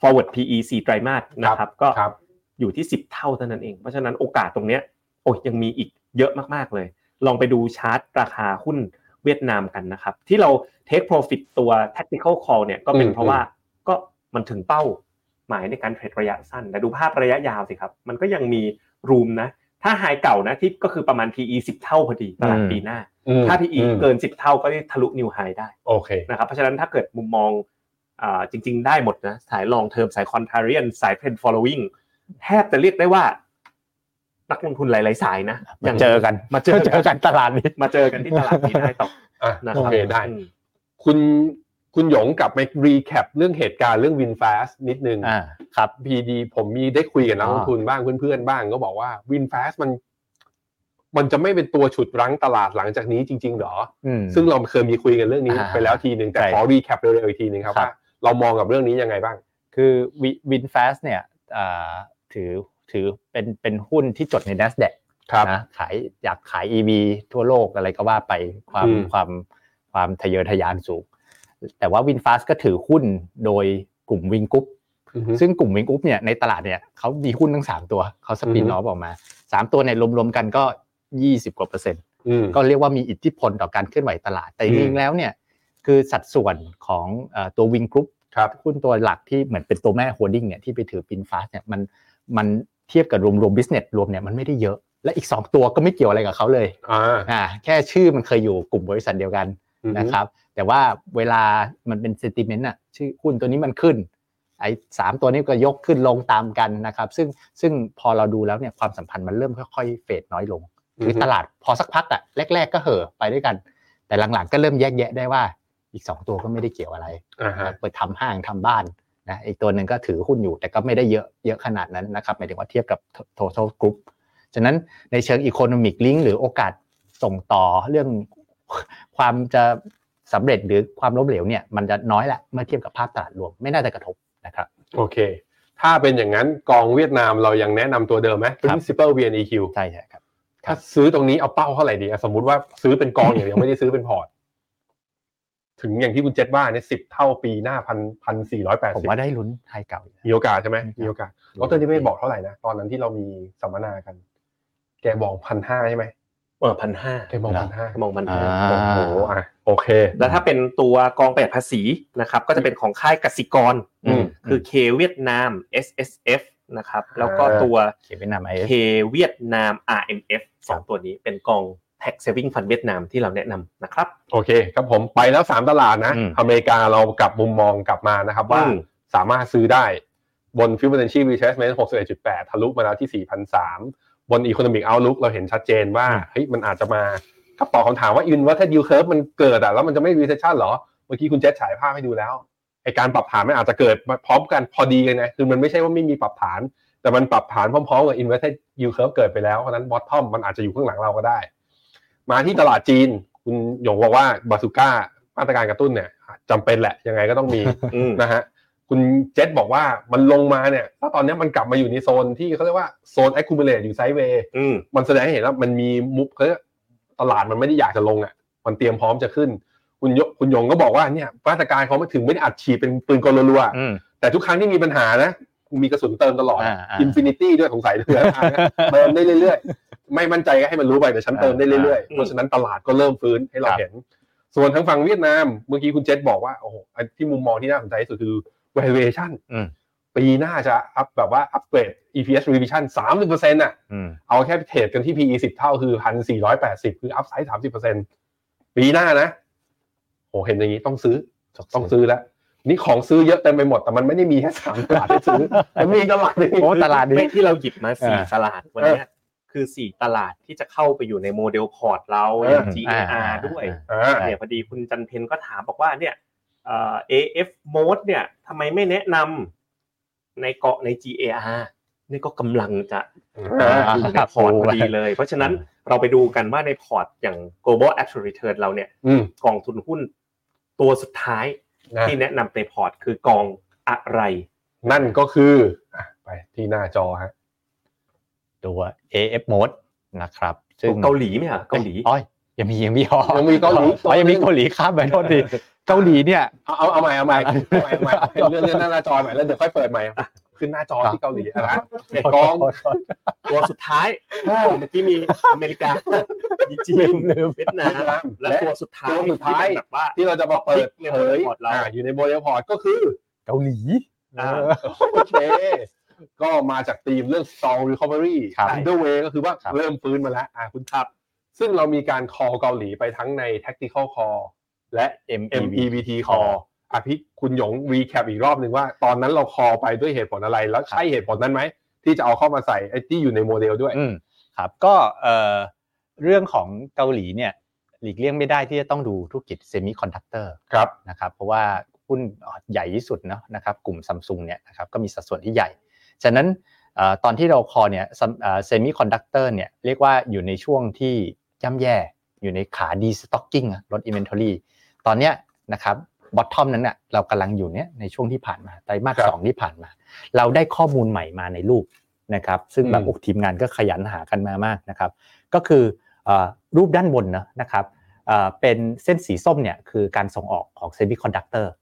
forward PE 4ไตรมาสนะครับ ก็ครับอยู่ที่10เท่าเท่านั้นเองเพราะฉะนั้นโอกาสตรงเนี้ยโอ้ยยังมีอีกเยอะมากๆเลย ลองไปดูชาร์ตราคาหุ้น เวียดนามกันนะครับ ที่เรา take profit ตัว tactical call เนี่ยก็เป็นอืมเพราะว่าก็มันถึงเป้าหมายในการเทรดระยะสั้นแต่ดูภาพระยะยาวสิครับ มันก็ยังมีรูมนะ ถ้าไฮเก่านะที่ก็คือประมาณ PE 10 เท่าพอดีตลาดอืมปีหน้าอืมถ้า PE อืมเกิน 10 เท่าก็ได้ทะลุนิวไฮได้โอเคนะครับเพราะฉะนั้นถ้าเกิดมุมมองอ่าจริง ๆ ได้หมดนะสาย long term สาย contrarian สาย trend following แทบจะเรียกได้ว่า นักลงทุนหลายๆสายนะมาเจอกันมาเจอเจอกันตลาดนี้มาเจอกันที่ตลาดนี้ได้ต่ออะนะคโอรับเคได้อืมคุณคุณหยงกลับมา recap เรื่องเหตุการณ์เรื่อง VinFast นิดนึงอ่าครับพอดีผมมีได้คุยกับนักอ๋อลงทุนบ้างเพื่อนๆบ้างก็บอกว่า VinFast มัน มันจะไม่เป็นตัวฉุดรั้งตลาดหลังจากนี้จริงๆหรออืมซึ่งเราเคยมีคุยกันเรื่องนี้อ่าไปแล้วทีหนึ่งแต่ใช่ขอ re cap เร็วๆอีกทีหนึ่งครับครับว่าเรามองกับเรื่องนี้ยังไงบ้าง คือ VinFast เนี่ยอ่าถือ ถือเป็นเป็นหุ้นที่จดใน NASDAQ ครับนะขายอยากขาย EV ทั่วโลกอะไรก็ว่าไปความอืมความความทะเยอทะยานสูง แต่ว่า VinFast ก็ถือหุ้นโดยกลุ่ม Vingroup อือฮึซึ่งกลุ่ม Vingroup เนี่ยในตลาดเนี่ยเขามีหุ้นทั้งสามตัวเขา spin อือฮึ off ออกมาสามตัวเนี่ยรวมๆกันก็ยี่สิบกว่าเปอร์เซ็นต์อืมก็เรียกว่ามีอิทธิพลต่อการเคลื่อนไหวตลาด แต่จริงๆ อืม แล้วเนี่ยคือสัดส่วนของเอ่อตัว Vingroup ครับหุ้นตัวหลักที่เหมือนเป็นตัวแม่ holding เนี่ยที่ไปถือ VinFast เนี่ยมันมัน เทียบกับรวมรวม business รวมเนี่ยมันไม่ได้เยอะ และอีก 2 ตัวก็ไม่เกี่ยวอะไรกับเขาเลยอ่าอ่าแค่ชื่อมันเคยอยู่กลุ่มบริษัทเดียวกันอือฮึนะครับ แต่ว่าเวลามันเป็น sentiment อะชื่อหุ้นตัวนี้มันขึ้นไอ้สามตัวนี้ก็ยกขึ้นลงตามกันนะครับ ซึ่งซึ่งพอเราดูแล้วเนี่ยความสัมพันธ์มันเริ่มค่อยๆ fade น้อยลงคือตลาดพอสักพักอะแรก ๆ ก็เห่อะไปด้วยกัน แต่หลังๆก็เริ่มแยกแยะได้ว่าอีกสองตัวก็ไม่ได้เกี่ยวอะไรอ่าฮะไปทำห้างทำบ้าน นะอีกตัวหนึ่งก็ถือหุ้นอยู่ แต่ก็ไม่ได้เยอะเยอะขนาดนั้นนะครับหมายถึงว่าเทียบกับ total group ฉะนั้นในเชิง economic link หรือโอกาสส่งต่อเรื่องความจะสำเร็จหรือความล้มเหลวเนี่ยมันจะน้อยแหละเมื่อเทียบกับภาพตลาดรวมไม่น่าจะกระทบนะครับโอเค ถ้าเป็นอย่างนั้นกองเวียดนามเรายังแนะนำตัวเดิมไหมครับ principal VNEQ ใช่ใช่ครับถ้าซื้อตรงนี้เอาเป้าเท่าไหร่ดีอะสมมติว่าซื้อเป็นกองอย่างเดียวไม่ได้ซื้อเป็นพอร์ต ถึงอย่างที่คุณเจษว่าเนี่ยสิบเท่าปีหน้าพันพันสี่ร้อยแปดผมสิบว่าได้ลุ้นไฮเก่าอยู่นะมีโอกาสใช่ไหมมีมีโอโอกากาสสดรที่ไม่บอกเท่าไหร่นะตอนนั้นที่เรามีสัมมนากัน แกบอกพันห้าใช่ไหมเออพันห้าแกบอกพันห้ามองพันอ่าห้าโอ้โหอะโอเค แล้วถ้าเป็นตัวกองประหยัดภาษีนะครับ ก็จะเป็นของค่ายกสิกรอืมคือ K เวียดนาม SSF นะครับ แล้วก็ตัวเขียนเวียดนามไอเอ K เวียดนาม RMF สองตัวนี้เป็นกอง tax saving fund เวียดนามที่เราแนะนำนะครับ โอเคครับผมไปแล้วสามตลาดนะอืมอเมริกาเรากลับมุมมองกลับมานะครับว่าอืมสามารถซื้อได้บน Fibonacci retracement 61.8 ทะลุมาแล้วที่ 4,003 บน Economic Outlook เราเห็นชัดเจนว่าเฮ้ยมันอาจจะมาก็ตอบคำถามว่า inverted yield curve มันเกิดอะแล้วมันจะไม่ recession เหรอ เมื่อกี้คุณเจษฉายภาพให้ดูแล้วไอการปรับฐานมันอาจจะเกิดพร้อมกันพอดีกันนะคือมันไม่ใช่ว่าไม่มีปรับฐาน แต่มันปรับฐานพร้อมๆกับ inverted yield curve เกิดไปแล้วเพราะฉะนั้น bottom มันอาจจะอยู่ข้างหลังเราก็ได้ มาที่ตลาดจีน คุณหยงบอกว่าบาซูก้ามาตรการกระตุ้นเนี่ยจำเป็นแหละยังไงก็ต้องมีอืมนะฮะคุณเจษบอกว่ามันลงมาเนี่ยถ้าตอนนี้มันกลับมาอยู่ในโซนที่เขาเรียกว่าโซน accumulate อยู่ไซด์เวย์อืมมันแสดงให้เห็นว่ามันมีมุกเขาเรียกตลาดมันไม่ได้อยากจะลงอะ มันเตรียมพร้อมจะขึ้น คุณยคุณหยงก็บอกว่าเนี่ยมาตรการเขาไม่ถึงไม่ได้อัดฉีดเป็นปืนกลรัวๆอืมแต่ทุกครั้งที่มีปัญหานะมีกระสุนเติมตลอดอ่าอ่า infinity ด้วยสงสัยเหลือทางนะเติมได้เรื่อยๆ ไม่มั่นใจก็ให้มันรู้ไปแต่ฉันเติมได้เรื่อยๆอืมเพราะฉะนั้นตลาดก็เริ่มฟื้นให้เราครับเห็น ส่วนทางฝั่งเวียดนาม เมื่อกี้คุณเจษบอกว่าโอ้โหอันที่มุมมองที่น่าสนใจที่สุดคือ valuation อืมปีหน้าจะ up แบบว่า upgrade EPS revision 30%อะอืมเอาแค่ trade กันที่ PE 10 เท่าคือ 1,480 คือ upside 30%ปีหน้านะโอ้เห็นอย่างนี้ต้องซื้อต้องซื้อแล้วนี่ของซื้อเยอะเต็มไปหมดแต่มันไม่ได้มีแค่สามตลาดให้ซื้อมันมีอีกตลาดหนึงโอ้ตลาดนี้ไม่ที่เราหยิบมาสี่อ่าตลาดวันเนี้ย คือสี่ตลาดที่จะเข้าไปอยู่ใน model port เราเอออย่างอ่า GAR ด้วยอ่าเนี่ยพอดีคุณจันเพนก็ถามบอกว่าเนี่ยเอ่อ AFMOAT เนี่ยทำไมไม่แนะนำในเกาะใน GAR นี่ก็กำลังจะอ่าอยู่ในพอร์ตพอดีเลย เพราะฉะนั้นเราไปดูกันว่าในพอร์ตอย่าง global absolute return เราเนี่ยอืมกองทุนหุ้นตัวสุดท้ายนะที่แนะนำในพอร์ตคือกองอะไร นั่นก็คืออะไปที่หน้า้าจอฮะ ตัว AFMOAT นะครับซึ่งเกาหลีไหมฮะเกาหลีอ้อยยังมียังมีอ๋อยังมีเกาหลีอ๋อยังมีเกาหลีครับไปโทษทีเกาหลีเนี่ยเอาเอาเอาใหม่เอาใหม่เอาใหม่เอาใหม่เลื่อนเลื่อนหน้าจอใหม่แล้วเดี๋ยวค่อยเปิดใหม่อะขึ้นหน้าจอที่เกาหลีอะนะกองตัวสุดท้ายเมื่อกี้มีอเมริกามีจีนเวียดนามและตัวสุดท้ายตัวสุดท้ายที่เป็นแบบว่าที่เราจะมาเปิดในเผยพอร์ตเราอ่าอยู่ในโมเดลพอร์ตก็คือเกาหลีอ่าโอเค ก็มาจากธีมเรื่อง strong recovery ครับ underway ก็คือว่าครับเริ่มฟื้นมาแล้วอะคุณครับ ซึ่งเรามีการ call เกาหลีไปทั้งใน tactical call และ MEVT call อะพี่คุณหยง recap อีกรอบหนึ่งว่า ตอนนั้นเรา call ไปด้วยเหตุผลอะไร แล้วใช่เหตุผลนั้นไหม ที่จะเอาเข้ามาใส่ไอ้ที่อยู่ในโมเดลด้วยอืมครับก็เอ่อเรื่องของเกาหลีเนี่ยหลีกเลี่ยงไม่ได้ที่จะต้องดูธุรกิจเซมิคอนดักเตอร์ครับนะครับเพราะว่าหุ้นใหญ่ที่สุดเนาะนะครับกลุ่มซัมซุงเนี่ยนะครับก็มีสัดส่วนที่ใหญ่ ฉะนั้นเอ่อตอนที่เรา call เนี่ยเซมิคอนดักเตอร์เนี่ยเรียกว่าอยู่ในช่วงที่ย่ำแย่อยู่ในขา destocking ลด inventory ตอนเนี้ยนะครับ bottom นั้นน่ะเรากำลังอยู่เนี่ยในช่วงที่ผ่านมาไตรมาสครับสองที่ผ่านมา เราได้ข้อมูลใหม่มาในรูปนะครับซึ่งแบบอืมโอ้ทีมงานก็ขยันหากันมามากนะครับก็คือเอ่อรูปด้านบนเนอะนะครับเอ่อเป็นเส้นสีส้มเนี่ยคือการส่งออกของเซมิคอนดักเตอร์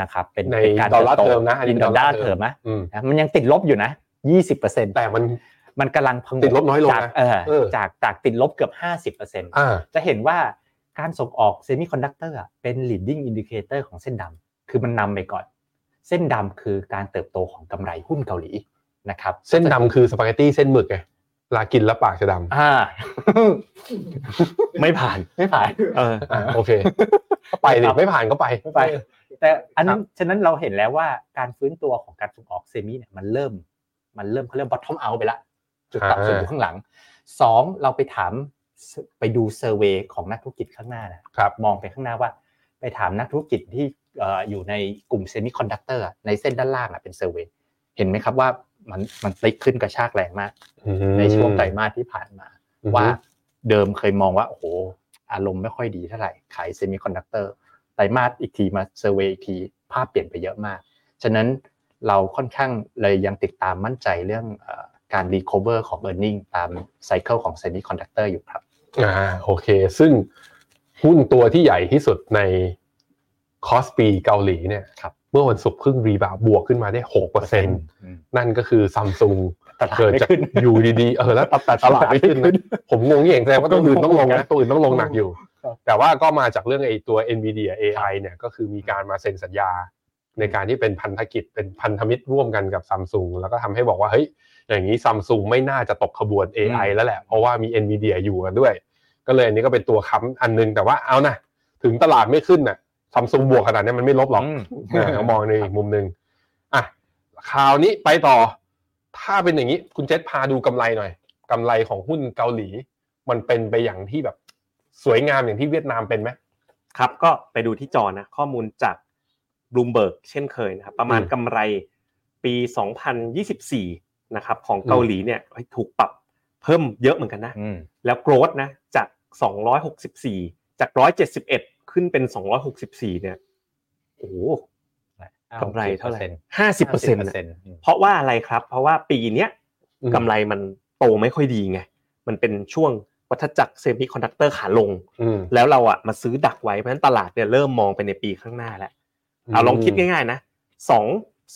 นะครับเป็นในเป็นการเติบโตดอลลาร์ติบโเทอมนะอันนี้อินดอลลาร์เทอมนะอืมนะมันยังติดลบอยู่นะ20%แต่มันมันกำลังพังติดลบน้อยลงนะจากเออเออจากจากติดลบเกือบ50%อ่าจะเห็นว่าการส่งออกเซมิคอนดักเตอร์เป็น leading indicator ของเส้นดำคือมันนำไปก่อน เส้นดำคือการเติบโตของกำไรหุ้นเกาหลีนะครับ เส้นดำคือสปาเกตตี้เส้นหมึกไงเวลากินแล้วปากจะดำอ่า ไม่ผ่านไม่ผ่าน เอออ่าโอเค ก็ไปดิไม่ผ่านก็ไปไม่ไป แต่อันนั้นฉะนั้นเราเห็นแล้วว่าการฟื้นตัวของการส่งออกเซมิเนี่ยมันเริ่มมันเริ่มเขาเริ่ม bottom out ไปละจุดต่ำสุดอยู่ข้างหลังสองเราไปถามไปดู survey ของนักธุรกิจข้างหน้านะครับมองไปข้างหน้าว่า ไปถามนักธุรกิจที่เอ่ออยู่ในกลุ่มเซมิคอนดักเตอร์ในเส้นด้านล่างอะเป็น survey เห็นไหมครับว่ามันมันพลิกขึ้นกระชากแรงมาก ในช่วงไตรมาสที่ผ่านมาอือฮึว่าเดิมเคยมองว่าโอ้โหอารมณ์ไม่ค่อยดีเท่าไหร่ขายเซมิคอนดักเตอร์ไตรมาสอีกทีมา survey อีกทีภาพเปลี่ยนไปเยอะมาก ฉะนั้นเราค่อนข้างเลยยังติดตามมั่นใจเรื่องเอ่อการ recover ของ e a r n i n g ตาม cycle ของ semiconductor อยู่ครับอ่าโอเค ซึ่งหุ้นตัวที่ใหญ่ที่สุดในคอสปีเกาหลีเนี่ยครับเมื่อวันศุกร์ครึ่งรีบาวบวกขึ้นมาได้หกเปอร์เซ็นนั่นก็คือซัมซุงตลาดเกิดไม่จากขึ้นอยู่ดีๆ เออแล้วแต่ตลาดไม่ขึ้นนะผมงงอย่างแสดงว่าตัวอื่นต้องลงนะตัวอื่นต้องลงหนักอยู่ครับ แต่ว่าก็มาจากเรื่องไอ้ตัว NVIDIA AI เนี่ยก็คือมีการมาเซ็นสัญญาในการที่เป็นพันธกิจเป็นพันธมิตรร่วมกันกับซัมซุงแล้วก็ทำให้บอกว่าเฮ้ยอย่างนี้ซัมซุงไม่น่าจะตกขบวน AI แล้วแหละ เพราะว่ามี NVIDIA อยู่กันด้วย ก็เลยอันนี้ก็เป็นตัวค้ำอันนึงแต่ว่าเอานะถึงตลาดไม่ขึ้นน่ะซัมซุงบวกขนาดนี้มันไม่ลบหรอกอืมอ่าเรามองในอีกมุมหนึ่งอะคราวนี้ไปต่อ ถ้าเป็นอย่างนี้คุณเจษพาดูกำไรหน่อยกำไรของหุ้นเกาหลี มันเป็นไปอย่างที่แบบ สวยงามอย่างที่เวียดนามเป็นไหมครับก็ไปดูที่จอนะข้อมูลจาก Bloomberg เช่นเคยนะครับประมาณอืมกำไรปี 2024นะครับของเกาหลีเนี่ยเฮ้ยถูกปรับเพิ่มเยอะเหมือนกันนะอืมแล้วโกรดนะจาก 264 จาก 171 ขึ้นเป็น 264 เนี่ยโอ้โหกำไรเท่าไหร่ห้าสิบเปอร์เซ็นต์เพราะว่าอะไรครับ เพราะว่าปีเนี้ยอืมกำไรมันโตไม่ค่อยดีไง มันเป็นช่วง วัฏจักรเซมิคอนดักเตอร์ขาลงอืมแล้วเราอะมาซื้อดักไว้เพราะฉะนั้นตลาดเนี่ยเริ่มมองไปในปีข้างหน้าแล้วเอาลองคิดง่ายๆนะสอง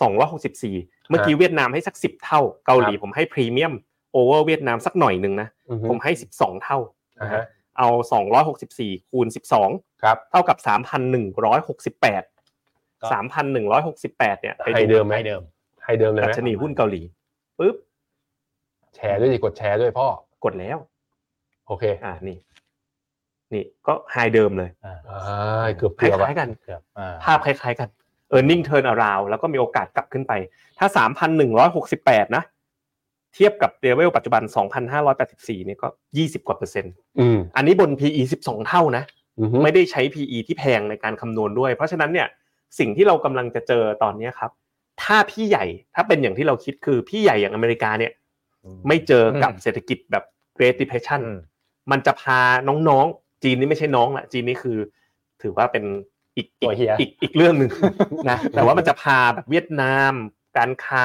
สองร้อยหกสิบสี่เมื่อกี้เวียดนามให้สักสิบเท่าเกาหลีผมให้ premium over เวียดนามสักหน่อยหนึ่งนะอืผมให้สิบสองเท่าอ่าฮะเอาสองร้อยหกสิบสี่คูณสิบสองครับเท่ากับสามพันหนึ่งร้อยหกสิบแปดก็สามพันหนึ่งร้อยหกสิบแปดเนี่ยไปให้เดิมไหมให้เดิมให้เดิมเลยดัไหมชนีหุ้นเกาหลีปุ๊บแชร์ด้วยดิกดแชร์ด้วยพ่อกดแล้ว โอเค อ่านี่ นี่ก็ไฮเดิมเลยอ่าอ่าเกือบคเกือบอะล้ายๆกันเกือบอ่าภาพคล้ายๆกัน e a r n i n g turn around แล้วก็มีโอกาสกลับขึ้นไป ถ้า 3,168 นะ เทียบกับเลเวลปัจจุบัน 2,584เนี่ยก็ 20 กว่าเปอร์เซ็นต์อืมอันนี้บน PE 12 เท่านะอือฮึไม่ได้ใช้ PE ที่แพงในการคำนวณด้วย เพราะฉะนั้นเนี่ย สิ่งที่เรากำลังจะเจอตอนเนี้ยครับ ถ้าพี่ใหญ่ ถ้าเป็นอย่างที่เราคิดคือพี่ใหญ่อย่างอเมริกาเนี่ย ไม่เจอกับเศรษฐกิจแบบ Great Depression อื มมันจะพาน้องๆ จีนนี่ไม่ใช่น้องละจีนนี่คือ ถือว่าเป็นอีกอีตัวกเฮียอีกอีกเรื่องหนึ่งนะแต่ว่ามันจะพาแบบเวียดนาม การค้า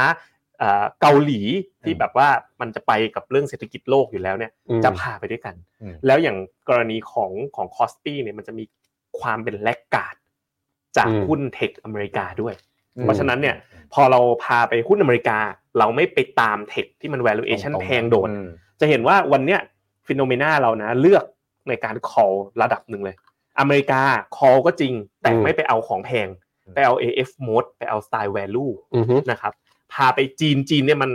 เอ่อเกาหลีที่แบบว่ามันจะไปกับเรื่องเศรษฐกิจโลกอยู่แล้วเนี่ยอืมจะพาไปด้วยกันอืมแล้วอย่างกรณีของของคอสปี้เนี่ยมันจะมีความเป็น laggard จากอืมหุ้นเทคอเมริกาด้วยอืมเพราะฉะนั้นเนี่ยพอเราพาไปหุ้นอเมริกา เราไม่ไปตามเทคที่มัน valuation ตรงๆแพงโดดอืมจะเห็นว่าวันเนี้ย FINNOMENA เรานะ เลือกในการ call ระดับหนึ่งเลย อเมริกา call ก็จริง แต่อืมไม่ไปเอาของแพงอืมไปเอา AF mode ไปเอา style value อือฮึนะครับ พาไปจีนจีนเนี่ยมัน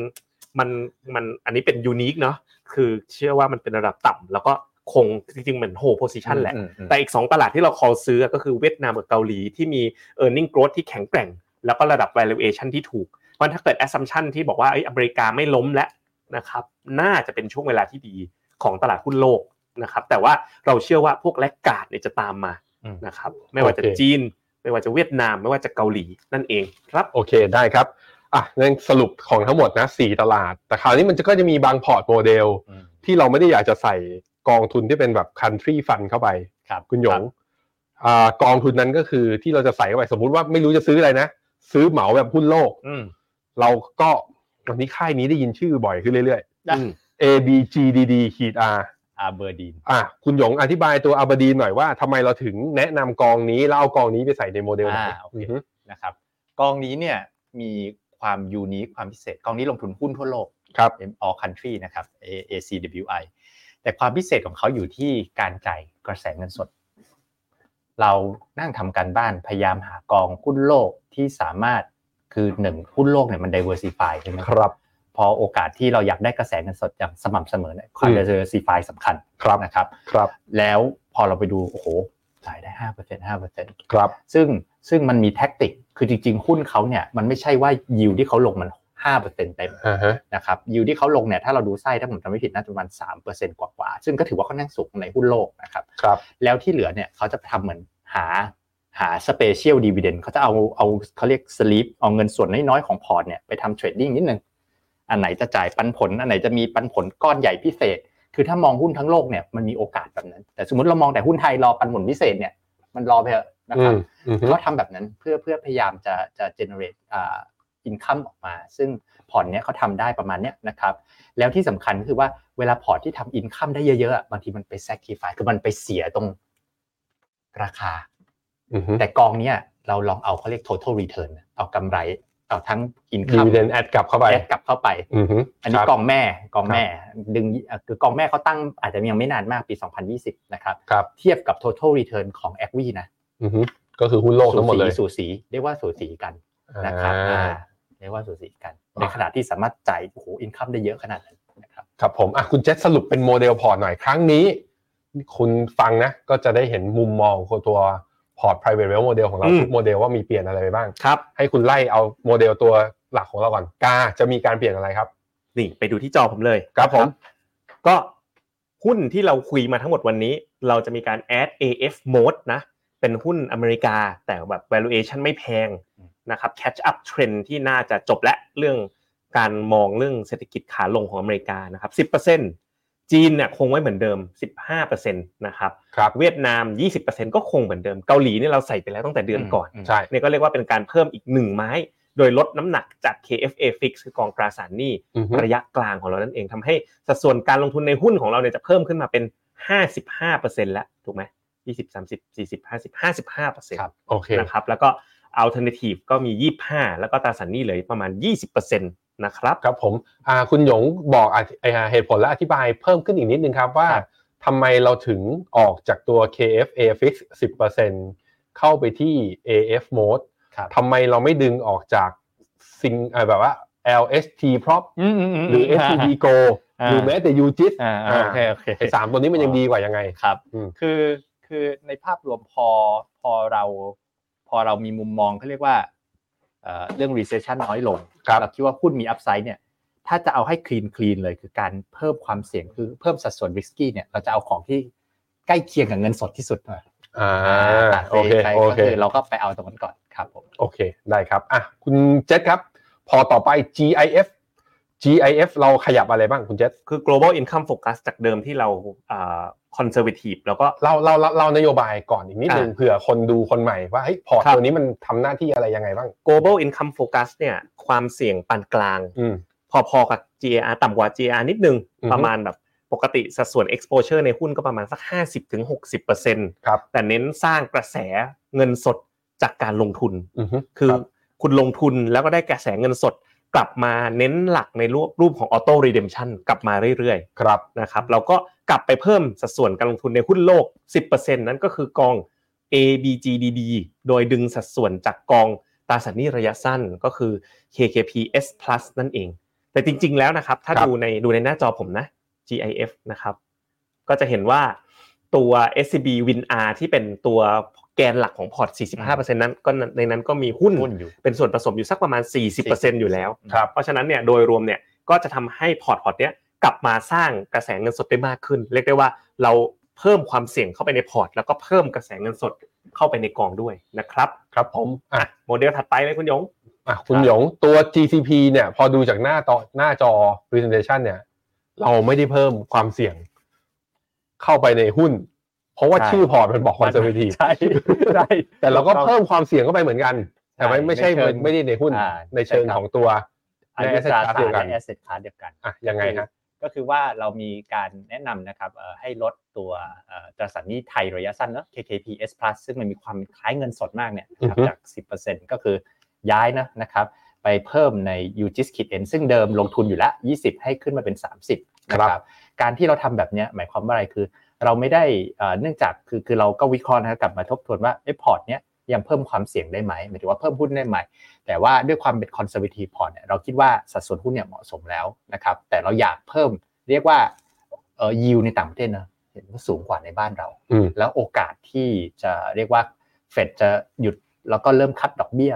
มันมันอันนี้เป็นยูนิคเนาะคือเชื่อว่ามันเป็นระดับต่ำแล้วก็คงจริงๆเหมือนโฮโพซิชันแหละอืมอืมแต่อีก 2 ตลาดที่เรา call ซื้อก็คือเวียดนามกับเกาหลีที่มี e a r n i n g growth ที่แข็งแกร่ง แล้วก็ระดับ valuation ที่ถูกเพราะถ้าเกิด assumption ที่บอกว่าเอ้ยอเมริกาไม่ล้มแล้วนะครับ น่าจะเป็นช่วงเวลาที่ดี ของตลาดหุ้นโลกนะครับ แต่ว่าเราเชื่อว่าพวก laggard เนี่ยจะตามมาอืมนะครับ ไม่ว่าจะโอเคจีน ไม่ว่าจะเวียดนาม ไม่ว่าจะเกาหลีนั่นเองครับโอเคได้ครับอะงั้นสรุปของทั้งหมดนะสี่ตลาด แต่คราวนี้มันจะก็จะมีบางพอร์ตโมเดลอืมที่เราไม่ได้อยากจะใส่กองทุนที่เป็นแบบ country fund เข้าไปครับคุณหยรังบอ่ากองทุนนั้นก็คือที่เราจะใส่เข้าไปสมมุติว่าไม่รู้จะซื้ออะไรนะ ซื้อเหมาแบบหุ้นโลกอืมเราก็วันนี้ค่ายนี้ได้ยินชื่อบ่อยขึ้นเรื่อยอืมๆ A B G D D ขีด R อาเบอร์ดีนอะคุณหยงอธิบายตัวอาบดีนหน่อยว่าทำไมเราถึงแนะนำกองนี้แล้วเอากองนี้ไปใส่ในโมเดลไหนอ่าโอเคอือฮึนะครับกองนี้เนี่ยมีความยูนิคความพิเศษ กองนี้ลงทุนหุ้นทั่วโลกครับ all country นะครับ A- ACWI แต่ความพิเศษของเขาอยู่ที่การจ่ายกระแสเงินสด เรานั่งทำการบ้านพยายามหากองหุ้นโลกที่สามารถคือหนึ่งหุ้นโลกเนี่ยมัน diversify ใช่ไหมครับ พอโอกาสที่เราอยากได้กระแสเงินสดอย่างสม่ำเสมอเนี่ยความอืม diversify สำคัญครับนะครับครับ แล้วพอเราไปดูโอ้โหจ่ายได้ห้าเปอร์เซ็นต์ห้าเปอร์เซ็นต์ครับซึ่งซึ่งมันมี tactic คือจริง ๆ หุ้นเขาเนี่ยมันไม่ใช่ว่ายิวที่เขาลงมันห้าเปอร์เซ็นต์เต็มอ่าฮะนะครับยิวที่เขาลงเนี่ยถ้าเราดูไส้ถ้าผมจำไม่ผิดน่าจะประมาณสามเปอร์เซ็นต์กว่าๆซึ่งก็ถือว่าค่อนข้างสูงในหุ้นโลกนะครับครับแล้วที่เหลือเนี่ยเขาจะทำเหมือนหาหา special dividend เขาจะเอาเอาเขาเรียก sleeve เอาเงินส่วนน้อยๆของพอร์ตเนี่ยไปทำ trading นิดนึง อันไหนจะจ่ายปันผล อันไหนจะมีปันผลก้อนใหญ่พิเศษ คือถ้ามองหุ้นทั้งโลกเนี่ยมันมีโอกาสแบบนั้น แต่สมมติเรามองแต่หุ้นไทยรอปันผลพิเศษเนี่ยมันรอไปเถอะนะอืครับมอืมฮึเขาทำแบบนั้นเพื่อเพื่อพยายามจะจะ generate อ่า income ออกมา ซึ่งพอร์ตเนี้ยเขาทำได้ประมาณเนี้ยนะครับแล้วที่สำคัญก็คือว่าเวลาพอร์ตที่ทำ income ได้เยอะๆอะบางทีมันไป sacrifice คือมันไปเสียตรงราคาอือฮึแต่กองเนี้ยเราลองเอาเขาเรียก total return เอากำไร เอาทั้ง income dividend add กลับเข้าไป add กลับเข้าไปอือฮึอันนี้ครับกองแม่กองแม่ ดึงเอ่อคือกองแม่เขาตั้งอาจจะยังไม่นานมากปี 2020 นะครับครับเทียบกับ total return ของ a อ v นะอือฮึก็คือหุ้นโลกทั้งหมดเลยสูสีเรียกว่าสูสีกันนะครับอ่าอ่าเรียกว่าสูสีกัน ในขณะที่สามารถจ่ายโอ้โห income ได้เยอะขนาดนั้นนะครับครับผมอะคุณเจษสรุปเป็นโมเดลพอร์ตหน่อยครั้งนี้ คุณฟังนะก็จะได้เห็นมุมมองของตัว พอร์ต private wealth model ของเราอืมทุกโมเดลว่ามีเปลี่ยนอะไรไปบ้างครับให้คุณไล่เอาโมเดลตัวหลักของเราก่อนกาจะมีการเปลี่ยนอะไรครับนี่ไปดูที่จอผมเลยครับผมก็หุ้นที่เราคุยมาทั้งหมดวันนี้ เราจะมีการ add AF mode นะเป็นหุ้นอเมริกาแต่แบบ valuation ไม่แพงนะครับ catch up trend ที่น่าจะจบและเรื่องการมองเรื่องเศรษฐกิจขาลงของอเมริกานะครับ10% จีนเนี่ยคงไว้เหมือนเดิม 15%นะครับครับเวียดนาม 20%ก็คงเหมือนเดิม เกาหลีเนี่ยเราใส่ไปแล้วตั้งแต่เดือนก่อนใช่เนี่ยก็เรียกว่าเป็นการเพิ่มอีกหนึ่งไม้ โดยลดน้ำหนักจาก KFA fix คือกองตราสารหนี้อือฮึระยะกลางของเรานั่นเองทำให้สัดส่วนการลงทุนในหุ้นของเราเนี่ยจะเพิ่มขึ้นมาเป็น 55%แล้วถูกไหม20 30 40 50 55%ครับโอเคนะครับแล้วก็ alternative ก็มี 25 แล้วก็ตราสารหนี้เหลือประมาณ 20%นะครับครับผมอ่าคุณหยงบอกอะอ่าเหตุผลและอธิบายเพิ่มขึ้นอีกนิดนึงครับว่าครับทำไมเราถึงออกจากตัว KFA fix 10%เข้าไปที่ AF mode ครับทำไมเราไม่ดึงออกจากซิงอ่าแบบว่า LST prop หรือ STB go อ่าหรือแม้แต่ UGIS อ่าอ่าโอเคโอเคไอ้สามตัวนี้มันยังดีกว่ายังไงครับอืมคือคือในภาพรวมพอพอเรา พอเรามีมุมมองเขาเรียกว่า เอ่อเรื่อง recession น้อยลงครับเราคิดว่าหุ้นมี upside เนี่ยถ้าจะเอาให้ clean clean เลยคือการเพิ่มความเสี่ยงคือเพิ่มสัดส่วน risky เนี่ยเราจะเอาของที่ใกล้เคียงกับเงินสดที่สุดหน่อยอ่าตัดไปโอเคไปโอก็เคคือเราก็ไปเอาตรงนั้นก่อนครับผมโอเคได้ครับอะคุณเจษครับ พอต่อไป GIF GIF เราขยับอะไรบ้างคุณเจษคือ global income focus จากเดิมที่เรา อ่า conservative แล้วก็เล่าเล่าเล่าเล่านโยบายก่อนอีกนิดนึงอะเผื่อคนดูคนใหม่ว่าเฮ้ยพอร์ตครับตัวนี้มันทำหน้าที่อะไรยังไงบ้าง global income focus เนี่ยความเสี่ยงปานกลางอืมพอๆกับ GAR ต่ำกว่า GAR นิดนึงอือฮึประมาณแบบปกติสัดส่วน exposure ในหุ้นก็ประมาณสัก 50-60%ครับแต่เน้นสร้างกระแสเงินสดจากการลงทุนอือฮึคือรับคุณลงทุนแล้วก็ได้กระแสเงินสด กลับมาเน้นหลักในรูปรูปของ auto redemption กลับมาเรื่อยครับๆนะครับเราก็กลับไปเพิ่มสัดส่วนการลงทุนในหุ้นโลก 10%นั้นก็คือกอง ABGDD โดยดึงสัดส่วนจากกองตราสารหนี้ระยะสั้นก็คือ KKP S Plus นั่นเอง แต่จริง ๆ แล้วนะครับ ถ้าครับดูในดูในหน้าจอผมนะ GIF นะครับ ก็จะเห็นว่าตัว SCB WinR ที่เป็นตัว แกนหลักของพอร์ต 45%นั้นก็ในนั้นก็มีหุ้นหุ้นอยู่เป็นส่วนผสมอยู่สักประมาณ 40%อยู่แล้วครับเพราะฉะนั้นเนี่ยโดยรวมเนี่ยก็จะทำให้พอร์ตพอร์ตเนี้ยกลับมาสร้างกระแสเงินสดได้มากขึ้น เรียกได้ว่าเราเพิ่มความเสี่ยงเข้าไปในพอร์ต แล้วก็เพิ่มกระแสเงินสดเข้าไปในกองด้วยนะครับ ครับผมอะโมเดลถัดไปเลยคุณหยงอะคุณหยงตัว GCP เนี่ยพอดูจากหน้าต่อหน้าจอ presentation เนี่ยเราไม่ได้เพิ่มความเสี่ยงเข้าไปในหุ้น เพราะว่าใช่ชื่อพอร์ตมันบอก conservative ใช่ใช่แต่เราก็เพิ่มความเสี่ยงเข้าไปเหมือนกัน แต่ไม่ใช่ไม่ใช่ในเชิงไม่ได้ในหุ้นอ่าในเชิงใช่ครับของตัวอาในยุ asset ตรา class สารเดียวกันและ asset class เดียวกันอะยังไงฮะก็คือว่าเรามีการแนะนำนะครับเอ่อให้ลดตัวเอ่อตราสารหนี้ไทยระยะสั้นเนอะ KKP S Plus ซึ่งมันมีความคล้ายเงินสดมากเนี่ยนะครับอือฮึจาก 10%ก็คือย้ายนะนะครับไปเพิ่มใน UGIS Kit N ซึ่งเดิมลงทุนอยู่ละ 20 ให้ขึ้นมาเป็น 30 นะคครัรับบการที่เราทำแบบเนี้ยหมายความว่าอะไรคือ เราไม่ได้เอ่อเนื่องจากคือคือเราก็วิเคราะห์นะครับกลับมาทบทวนว่าไอ้พอร์ตเนี้ยยังเพิ่มความเสี่ยงได้ไหมหมายถึงว่าเพิ่มหุ้นได้ไหม แต่ว่าด้วยความเป็น conservative port เนี่ยเราคิดว่าสัดส่วนหุ้นเนี่ยเหมาะสมแล้วนะครับแต่เราอยากเพิ่มเรียกว่าเอ่อ yield ในต่างประเทศนะเห็นว่าสูงกว่าในบ้านเราอืมแล้วโอกาสที่จะเรียกว่าเฟดจะหยุดแล้วก็เริ่มคัดดอกเบี้ย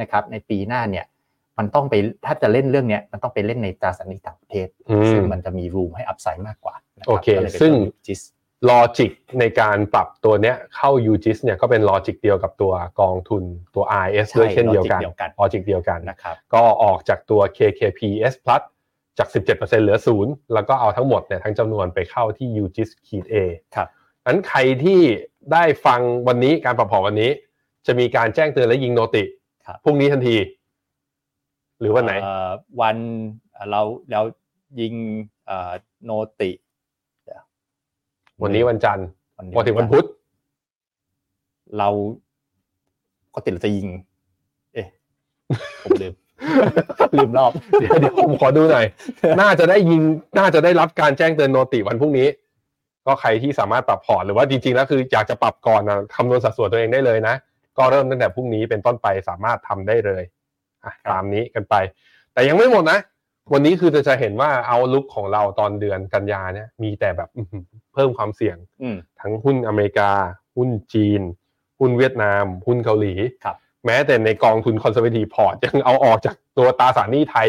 นะครับในปีหน้าเนี่ยมันต้องไปถ้าจะเล่นเรื่องเนี้ยมันต้องไปเล่นในตราสารหนี้ต่างประเทศอืมซึ่งมันจะมีรูมให้อัพไซด์มากกว่านะรับโอเคก็ลยไปซึ่งเพิ่ม GIS logic ในการปรับตัวเนี้ยเข้า UGIS เนี่ยก็เป็น logic เดียวกับตัวกองทุนตัว RS ใช่ด้วยเช่นเดียวกัน logic เดียวกันลอจิกเดียวกันนะครับก็ออกจากตัว KKP S Plus จาก 17%เหลือ 0 แล้วก็เอาทั้งหมดเนี่ยทั้งจำนวนไปเข้าที่ UGIS Key A ครับนั้นใครที่ได้ฟังวันนี้การปรับพอร์ตวันนี้ จะมีการแจ้งเตือนและยิง noti ครับพรุ่งนี้ทันที หรือวันไหนเอ่อวันเอ่อเราเรายิงเอ่อโนติเดี๋ย วันนี้วันจันทร์วันนี้พอถึงวันพุธ เราปกติเราจะยิง เอ๊ะผมลืมลืมรอบ เดี๋ยวเดี๋ยวผมขอดูหน่อย น่าจะได้ยิง น่าจะได้รับการแจ้งเตือนโนติวันพรุ่งนี้ ก็ใครที่สามารถปรับพอร์ตหรือว่าจริงๆแล้วคืออยากจะปรับก่อนนะคำนวณสัดส่วนตัวเองได้เลยนะ ก็เริ่มตั้งแต่พรุ่งนี้เป็นต้นไปสามารถทำได้เลยอะตามนี้กันไป แต่ยังไม่หมดนะ วันนี้คือจะจะเห็นว่า outlook ของเราตอนเดือนกันยาเนี่ยมีแต่แบบอื้อหือเพิ่มความเสี่ยงอืมทั้งหุ้นอเมริกา หุ้นจีน หุ้นเวียดนาม หุ้นเกาหลีครับแม้แต่ในกองทุน conservative พอร์ตยังเอาออกจากตัวตราสารหนี้ไทย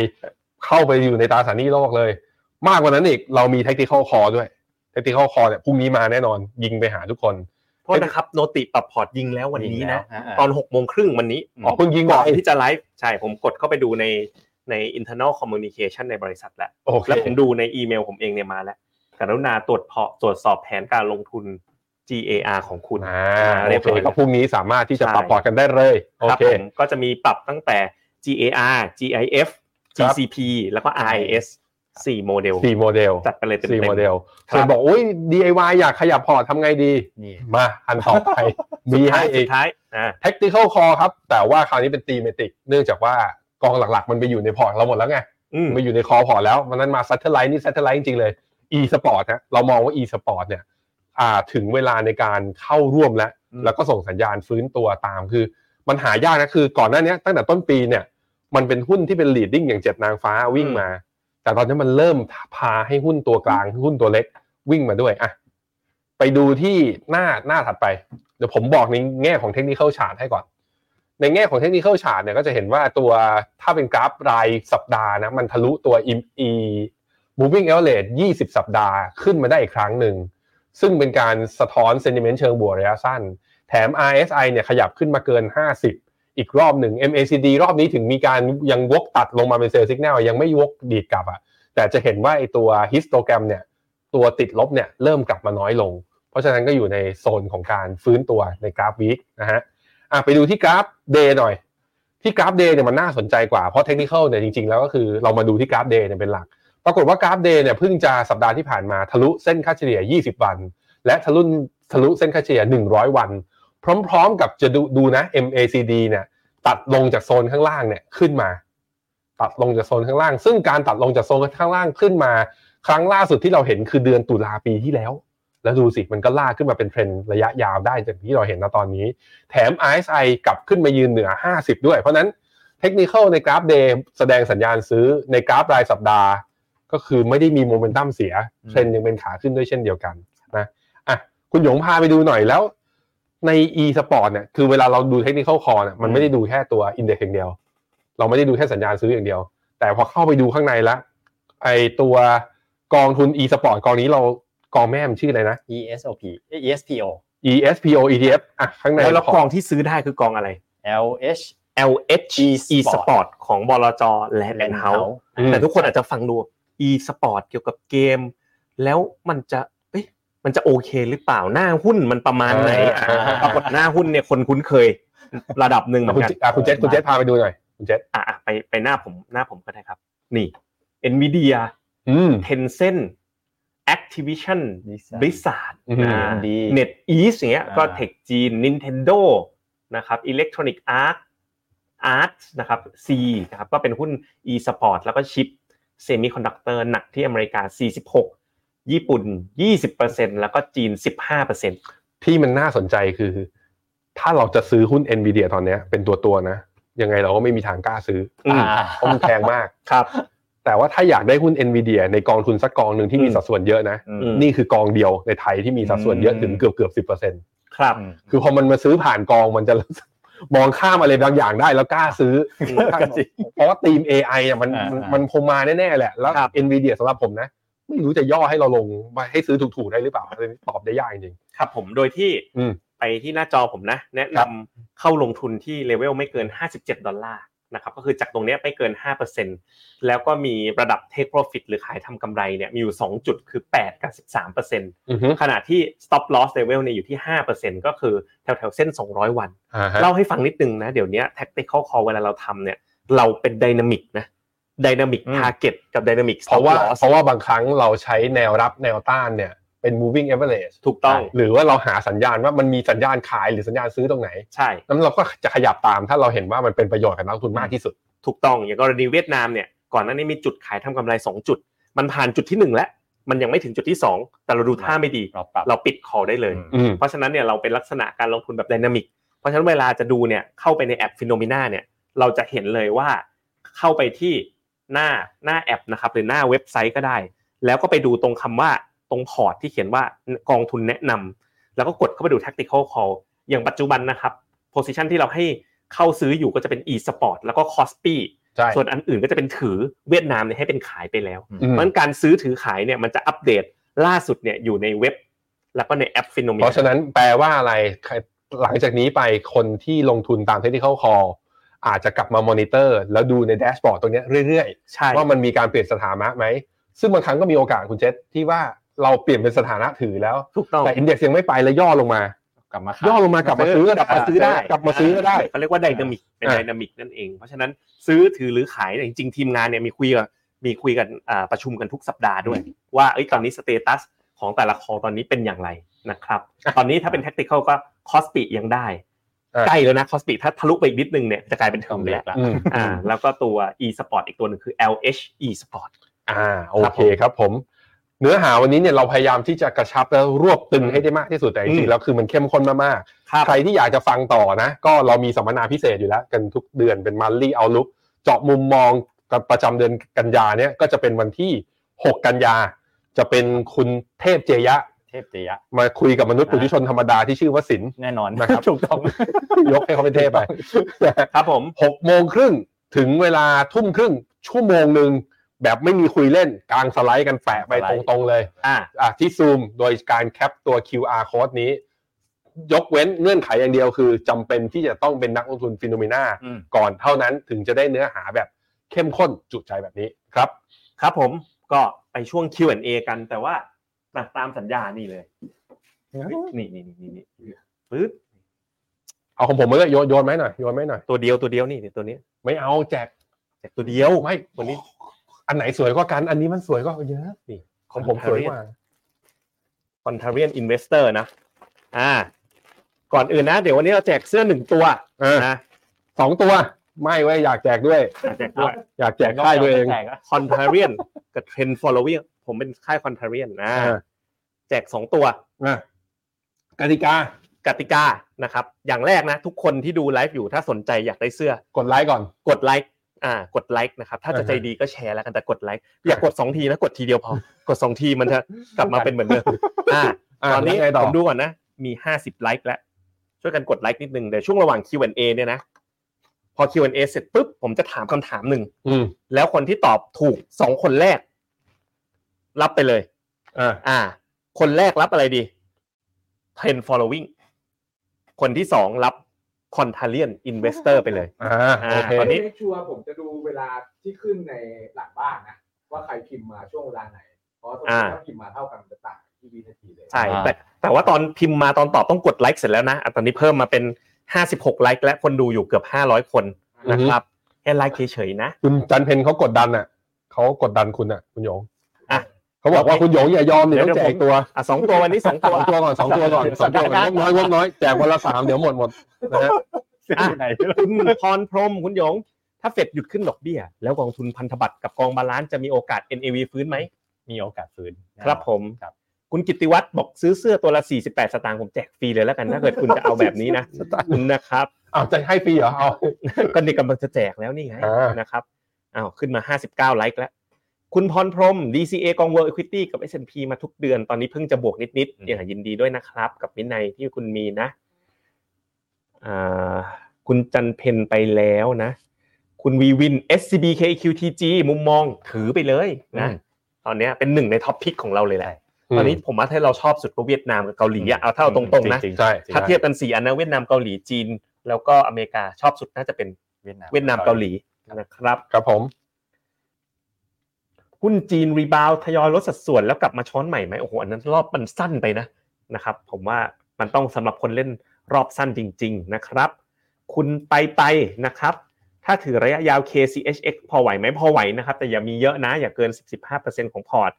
เข้าไปอยู่ในตราสารหนี้โลกเลย มากกว่านั้นอีกเรามี tactical call ด้วย tactical call เนี่ยพรุ่งนี้มาแน่นอนยิงไปหาทุกคนโทษนะครับ noti ปรับพอร์ตยิงแล้ววันนี้นะยิงแล้วตอนหกโมงครึ่งวันนี้อ๋อเพิ่งยิงก่อนไปที่จะไลฟ์ใช่ผมกดเข้าไปดูใน ใน internal communication ในบริษัทแล้วโอเคแล้วผมดูในอีเมลผมเองเนี่ยมาแล้วกรุณาตรวจพอตรวจสอบแผนการลงทุน GAR ของคุณอ่าเรีโอยบเคร้อยก็พรุ่งนี้สามารถที่จะใช่ปรับพอร์ตกันได้เลยโอครับเคผมก็จะมีปรับตั้งแต่ GAR GIF ครับ GCP แล้วก็ RIS สี่โมเดลสี่โมเดลจัดไปเลยเต็มๆสี่โมเดลครับส่วนบอกโอ้ย DIY อยากขยับพอร์ตทำไงดีนี่มาอันต่อไปมีสุดท้าให้ยอีสุกดท้ายอ่า tactical call ครับ แต่ว่าคราวนี้เป็น thematic เนื่องจากว่า กองหลักๆ มันไปอยู่ในพอร์ตเราหมดแล้วไงอืมมันอยู่ใน core พอร์ตแล้วมันนั้นมา satellite นี่ satellite จริงๆเลย e sport นะเรามองว่า e sport เนี่ยอ่าถึงเวลาในการเข้าร่วมแล้วอืมแล้วก็ส่งสัญญาณฟื้นตัวตามคือ มันหายากนะคือก่อนหน้านี้ตั้งแต่ต้นปีเนี่ย มันเป็นหุ้นที่เป็น leading อย่างเจ็ดนางฟ้าวิ่งมา แต่ตอนนี้มันเริ่มพาให้หุ้นตัวกลางหุ้นตัวเล็กวิ่งมาด้วยอะไปดูที่หน้าหน้าถัดไป เดี๋ยวผมบอกในแง่ของเทคนิค a l ชาร์ตให้ก่อน ในแง่ของเทคนิค a l ชาร์ตเนี่ยก็จะเห็นว่าตัวถ้าเป็นกราฟรายสัปดาห์นะมันทะลุตัว e e moving average 20 สัปดาห์ขึ้นมาได้อีกครั้งหนึ่ง ซึ่งเป็นการสะท้อน sentiment เชิงบวกระยะสั้น แถม RSI เนี่ยขยับขึ้นมาเกิน 50 อีกรอบหนึ่ง MACD รอบนี้ถึงมีการยังวกตัดลงมาเป็นเซลล์สัญญาณยังไม่วกดีดกลับอะแต่จะเห็นว่าไอตัว histogram เนี่ยตัวติดลบเนี่ยเริ่มกลับมาน้อยลง เพราะฉะนั้นก็อยู่ในโซนของการฟื้นตัวในกราฟ week นะฮะ อะไปดูที่กราฟ day หน่อย ที่กราฟ day เนี่ยมันน่าสนใจกว่าเพราะเทคนิคเนี่ยจริงๆแล้วก็คือเรามาดูที่กราฟ day เนี่ยเป็นหลัก ปรากฏว่ากราฟ day เนี่ยเพิ่งจะสัปดาห์ที่ผ่านมาทะลุเส้นค่าเฉลี่ย 20 วัน และทะลุทะลุเส้นค่าเฉลี่ย 100 วัน พร้อมๆกับจะดูดูนะ MACD เนี่ยตัดลงจากโซนข้างล่างเนี่ยขึ้นมา ตัดลงจากโซนข้างล่าง ซึ่งการตัดลงจากโซนข้างล่างขึ้นมา ครั้งล่าสุดที่เราเห็นคือเดือนตุลาปีที่แล้ว แล้วดูสิมันก็ลากขึ้นมาเป็นเทรนด์ระยะยาวได้จากที่เราเห็นณตอนนี้ แถม RSI กลับขึ้นมายืนเหนือ 50 ด้วย เพราะฉะนั้นเทคนิคในกราฟ day แสดงสัญญาณซื้อในกราฟรายสัปดาห์ ก็คือไม่ได้มีโมเมนตัมเสียเทรนด์ยังเป็นขาขึ้นด้วยเช่นเดียวกันนะอะคุณหยงพาไปดูหน่อยแล้ว ใน e sport เนี่ยคือเวลาเราดู technical เนี่ยมันไม่ได้ดูแค่ตัว index อย่างเดียว เราไม่ได้ดูแค่สัญญาณซื้ออย่างเดียว แต่พอเข้าไปดูข้างในแล้วไอตัวกองทุน e sport กองนี้เรา กองแม่มันชื่ออะไรนะ ESOP เอ้ย ESPO ESPO ETF อะข้างในแล้วแล้วกองที่ซื้อได้คือกองอะไร LH LH E-Sport E-Sport ของบลจและแลนเฮา House อืมแต่ทุกคนอาจจะฟังดู E-Sport เกี่ยวกับเกม แล้วมันจะเอ้ยมันจะโอเคหรือเปล่าหน้าหุ้นมันประมาณไหนอ่าอ่าปรากฏหน้าหุ้นเนี่ยคนคุ้นเคย ระดับหนึ่งเหมือะอนคุณกันอะคุณเจษคุณเจษพาไปดูหน่อยคุณเจษอะอะไปไปหน้าผมหน้าผมก็ได้ครับ นี่ Nvidia อืม Tencent Activision Blizzard Blizzard อืมอ่าดี NetEase อย่างเงี้ยอ่าก็ Tech จีน Nintendo นะครับ Electronic Arts Art นะครับ C นะครับก็เป็นหุ้น e-sport แล้วก็ชิป Semiconductor หนักที่อเมริกา 46 ญี่ปุ่น 20%แล้วก็จีน 15%ที่มันน่าสนใจคือ ถ้าเราจะซื้อหุ้น NVIDIA ตอนเนี้ยเป็นตัวตัวๆนะ ยังไงเราก็ไม่มีทางกล้าซื้อออืมเพราะมันแพงมากครับ แต่ว่าถ้าอยากได้หุ้น NVIDIA ในกองทุนสักกองหนึ่งที่มีอืมสัดส่วนเยอะนะอืมอืมนี่คือกองเดียวในไทยที่มีสัดส่วนเยอะถึงเกือบเกือบสิบเปอร์เซ็นต์ครับอืมคือพอมันมาซื้อผ่านกองมันจะมองข้ามอะไรบางอย่างได้แล้วกล้าซื้อก็จริงเพราะว่าทีม AI อะมันอ่ามัมันมันคงมาแน่ๆแหละ แล้วครับ NVIDIA สำหรับผมนะ ไม่รู้จะย่อให้เราลงมาให้ซื้อถูกๆได้หรือเปล่าอันนี้ตอบได้ยากจริงครับผมโดยที่อืมไปที่หน้าจอผมนะ แนะครันำบเข้าลงทุนที่เลเวลไม่เกิน 57 ดอลลาร์ นะครับก็คือจากตรงเนี้ยไม่เกิน 5%แล้วก็มีระดับ take profit หรือขายทำกำไรเนี่ยมีอยู่ 2 จุดคือ 8 กับ 13%อือฮึขณะที่ stop loss level เนี่ยอยู่ที่ 5%ก็คือแถวๆเส้น 200 วันอ่าฮะเล่าให้ฟังนิดนึงนะเดี๋ยวนี้ tactical call เวลาเราทำเนี่ยเราเป็น dynamic นะ dynamic อืม target กับ dynamic เพราะว่าเพราะว่าบางครั้งเราใช้แนวรับแนวต้านเนี่ย เป็น moving average ถูกต้อง หรือว่าเราหาสัญญาณว่ามันมีสัญญาณขายหรือสัญญาณซื้อตรงไหน ใช่นั้นเราก็จะขยับตามถ้าเราเห็นว่ามันเป็นประโยชน์กับนักลงทุนมากที่สุด ถูกต้อง อย่างกรณีเวียดนามเนี่ย ก่อนหน้านี้มีจุดขายทำกำไร 2 จุด มันผ่านจุดที่ 1 แล้ว มันยังไม่ถึงจุดที่ 2 แต่เราดูท่าไม่ดี เราปรับเราปิด call ได้เลยอืมอืมเพราะฉะนั้นเนี่ยเราเป็นลักษณะการลงทุนแบบ dynamic เพราะฉะนั้นเวลาจะดูเนี่ยเข้าไปในแอป Finnomena เนี่ย เราจะเห็นเลยว่าเข้าไปที่หน้าหน้าแอปนะครับหรือหน้าเว็บไซต์ก็ได้ แล้วก็ไปดูตรงคำว่า ตรงพอร์ตที่เขียนว่ากองทุนแนะนำแล้วก็กดเข้าไปดู tactical call อย่างปัจจุบันนะครับ position ที่เราให้เข้าซื้ออยู่ก็จะเป็น e-sport แล้วก็ KOSPI ใช่ส่วนอันอื่นก็จะเป็นถือเวียดนามเนี่ยให้เป็นขายไปแล้วอืมเพราะฉะนั้นการซื้อถือขายเนี่ยมันจะอัปเดตล่าสุดเนี่ยอยู่ในเว็บ แล้วก็ในแอป Finnomena เพราะฉะนั้นแปลว่าอะไรใครหลังจากนี้ไปคนที่ลงทุนตาม tactical call อาจจะกลับมามอนิเตอร์ แล้วดูใน dashboard ตรงเนี้ยเรื่อยใช่ๆว่ามันมีการเปลี่ยนสถานะไหม ซึ่งบางครั้งก็มีโอกาสคุณเจษที่ว่า เราเปลี่ยนเป็นสถานะถือแล้ว ถูกต้องแต่ index ยังไม่ไปแล้วย่อลงมา กลับมาขายย่อลงมากลับมาซื้อกลับมาซื้อได้กลับมาซื้อก็ได้เขาเรียกว่า dynamic เป็นอ่า dynamic นั่นเองเพราะฉะนั้นซื้อถือหรือขายเนี่ยจริงๆทีมงานเนี่ยมีคุยกับมีคุยกันอ่าประชุมกันทุกสัปดาห์ด้วย ว่าเอ้ยตอนนี้สเตตัสของแต่ละคอตอนนี้เป็นอย่างไรนะครับตอนนี้ถ้าเป็น tactical ก็คอสปียังได้อ่าใกล้แล้วนะคอสปีถ้าทะลุไปอีกนิดนึงเนี่ยจะกลายเป็นต้ถึองงเรียแล้กวละอืมอ่าแล้วก็ตัว e sport อีกตัวหนึ่งคือ lh e sport อ่าโอเคครับผม เนื้อหาวันนี้เนี่ยเราพยายามที่จะกระชับและรวบตึงให้ได้มากที่สุดแต่จอืริงมๆแล้วคือมันเข้มข้นมากครับๆใครที่อยากจะฟังต่อนะ ก็เรามีสัมมนาพิเศษอยู่แล้ว กันทุกเดือนเป็นมันลี่เอาลุกเจาะมุมมองกับประจำเดือนกันยาเนี่ยก็จะเป็นวันที่ 6 กันยา จะเป็นคุณเทพเจยะ เทพเจยะ มาคุยกับมนุษย์ปุถุชนธรรมดาที่ชื่อว่าสินแน่นอนนะครับถูกต้องยกให้เขาเป็นเทพไปครับผมหกโมงครึ่งถึงเวลาทุ่มครึ่งชั่วโมงหนึ่ง แบบไม่มีคุยเล่นกลางสไลด์กันแปะไปสไลด์ตรงๆเลย อ่าอะที่ซูมโดยการแคปตัว QR code นี้ ยกเว้นเงื่อนไขอย่างเดียวคือจำเป็นที่จะต้องเป็นนักลงทุนฟิโนเมนาอืมก่อนเท่านั้นถึงจะได้เนื้อหาแบบเข้มข้นจุใจแบบนี้ครับ ครับผมก็ไปช่วง Q&A กันแต่ว่าตามสัญญานี่เลยนี่นี่นี่นี่ปึ๊บเอาของผมมาเลยโยนโยนไหมหน่อยโยนไหมหน่อยตัวเดียวตัวเดียวนี่ตัวนี้ ไม่เอาแจกแจกตัวเดียวไม่วันนี้ อันไหนสวยกว่ากัน อันนี้มันสวยกว่าเยอะนี่ของผมสวยกว่า contrarian investor นะ อ่า ก่อนอื่นนะ เดี๋ยววันนี้เราแจกเสื้อหนึ่งตัวเออนะสองตัวไม่เว้ยอยากแจกด้วยแจกด้วย อยากแจกค่ายตัวเองแจกอะ contrarian กับ trend following ผมเป็นค่าย contrarian นะอ่าแจกสองตัวอะกติกากติกานะครับ อย่างแรกนะ ทุกคนที่ดูไลฟ์อยู่ถ้าสนใจอยากได้เสื้อ กดไลค์ก่อน กดไลค์ อ่ากดไลค์นะครับถ้าจะอ่าฮะใจดีก็แชร์แล้วกันแต่กดไลค์อย่ากดสองทีนะกดทีเดียวพอกดสองทีมันจะกลับมาเป็นเหมือนเดิมอ่าะตอนนี้แล้วไงต่อผมดูก่อนนะ มีห้าสิบไลค์แล้วช่วยกันกดไลค์นิดนึงเดี๋ยวช่วงระหว่าง Q&A เนี่ยนะพอ Q&A เสร็จปุ๊บผมจะถามคำถามหนึ่งอืมแล้วคนที่ตอบถูกสองคนแรก รับไปเลยอ่าอ่า คนแรกรับอะไรดี Trend following คนที่สองรับ Contrarian Investor ไปเลยอ่าโอเคตอนนี้ไม่ชัวร์ผมจะดูเวลาที่ขึ้นในหลังบ้านนะ ว่าใครพิมพ์มาช่วงเวลาไหน เพราะตรงนี้ถ้าพิมพ์มาเท่ากันมันจะต่างที่วินาทีเลย ใช่ แต่แต่ว่าตอนพิมพ์มาตอนตอบต้องกดไลค์เสร็จแล้วนะอะตอนนี้เพิ่มมาเป็น 56 ไลค์และคนดูอยู่เกือบ 500 คนนะครับแค่ไลค์เฉยๆนะ คุณจันเพนเขากดดันอะเขากดดันคุณอะ คุณหยงอะ เขาบอกว่าคุณหยงอย่ายอมเดี๋ยวเดี๋ต้ยอวงแจกตัวอะสองตัววันนี้สองสตัวองตัวก่อนสองตัวก่อนสองตัวก่อนงบน้อยงบน้อยแจกวันละสามเดี๋ยวหมดหมดนะฮะอะไหนคุณพรพรหมคุณหยง ถ้าเฟดหยุดขึ้นดอกเบี้ย แล้วกองทุนพันธบัตรกับกอง balance จะมีโอกาส NAV ฟื้นไหมมีโอกาสฟื้นครับผมครับคุณกิตติวัตรบอกซื้อเสื้อตัวละ48 สตางค์ผมแจกฟรีเลยแล้วกันถ้าเกิดคุณจะเอาแบบนี้นะนะครับอ้าวจะให้ฟรีเหรอเอาก็นี่กำลังจะแจกแล้วนี่ไงอ่านนะครับอ้าวขึ้นมา 59 ไลค์แล้ว คุณพรพรหม DCA กอง World Equity กับ S&P มาทุกเดือนตอนนี้เพิ่งจะบวกนิดๆอย่างยินดีด้วยนะครับ กับวินัยที่คุณมีนะอ่าคุณจันเพนไปแล้วนะ คุณวีวิน SCB KQTG มุมมองถือไปเลยนะอืมตอนเนี้ยเป็นหนึ่งใน top pick ของเราเลยแหละใช่ตอนนี้ผมว่าถ้าเราชอบสุดก็เวียดนามกับเกาหลีอะเอาเท่าตรงๆนะจริงๆใช่ถ้าเทียบกันสี่อันนะเวียดนามเกาหลีจีน แล้วก็อเมริกาชอบสุดน่าจะเป็นเวียดนามเวียดนามเกาหลีนะครับครับผม หุ้นจีน rebound ทยอยลดสัดส่วนแล้วกลับมาช้อนใหม่ไหมโอ้โหอันนั้นรอบมันสั้นไปนะนะครับ ผมว่ามันต้องสำหรับคนเล่นรอบสั้นจริง ๆนะครับ คุณไปไปนะครับ ถ้าถือระยะยาว KCHX พอไหวไหมพอไหวนะครับ แต่อย่ามีเยอะนะ อย่าเกิน 10-15%ของพอร์ต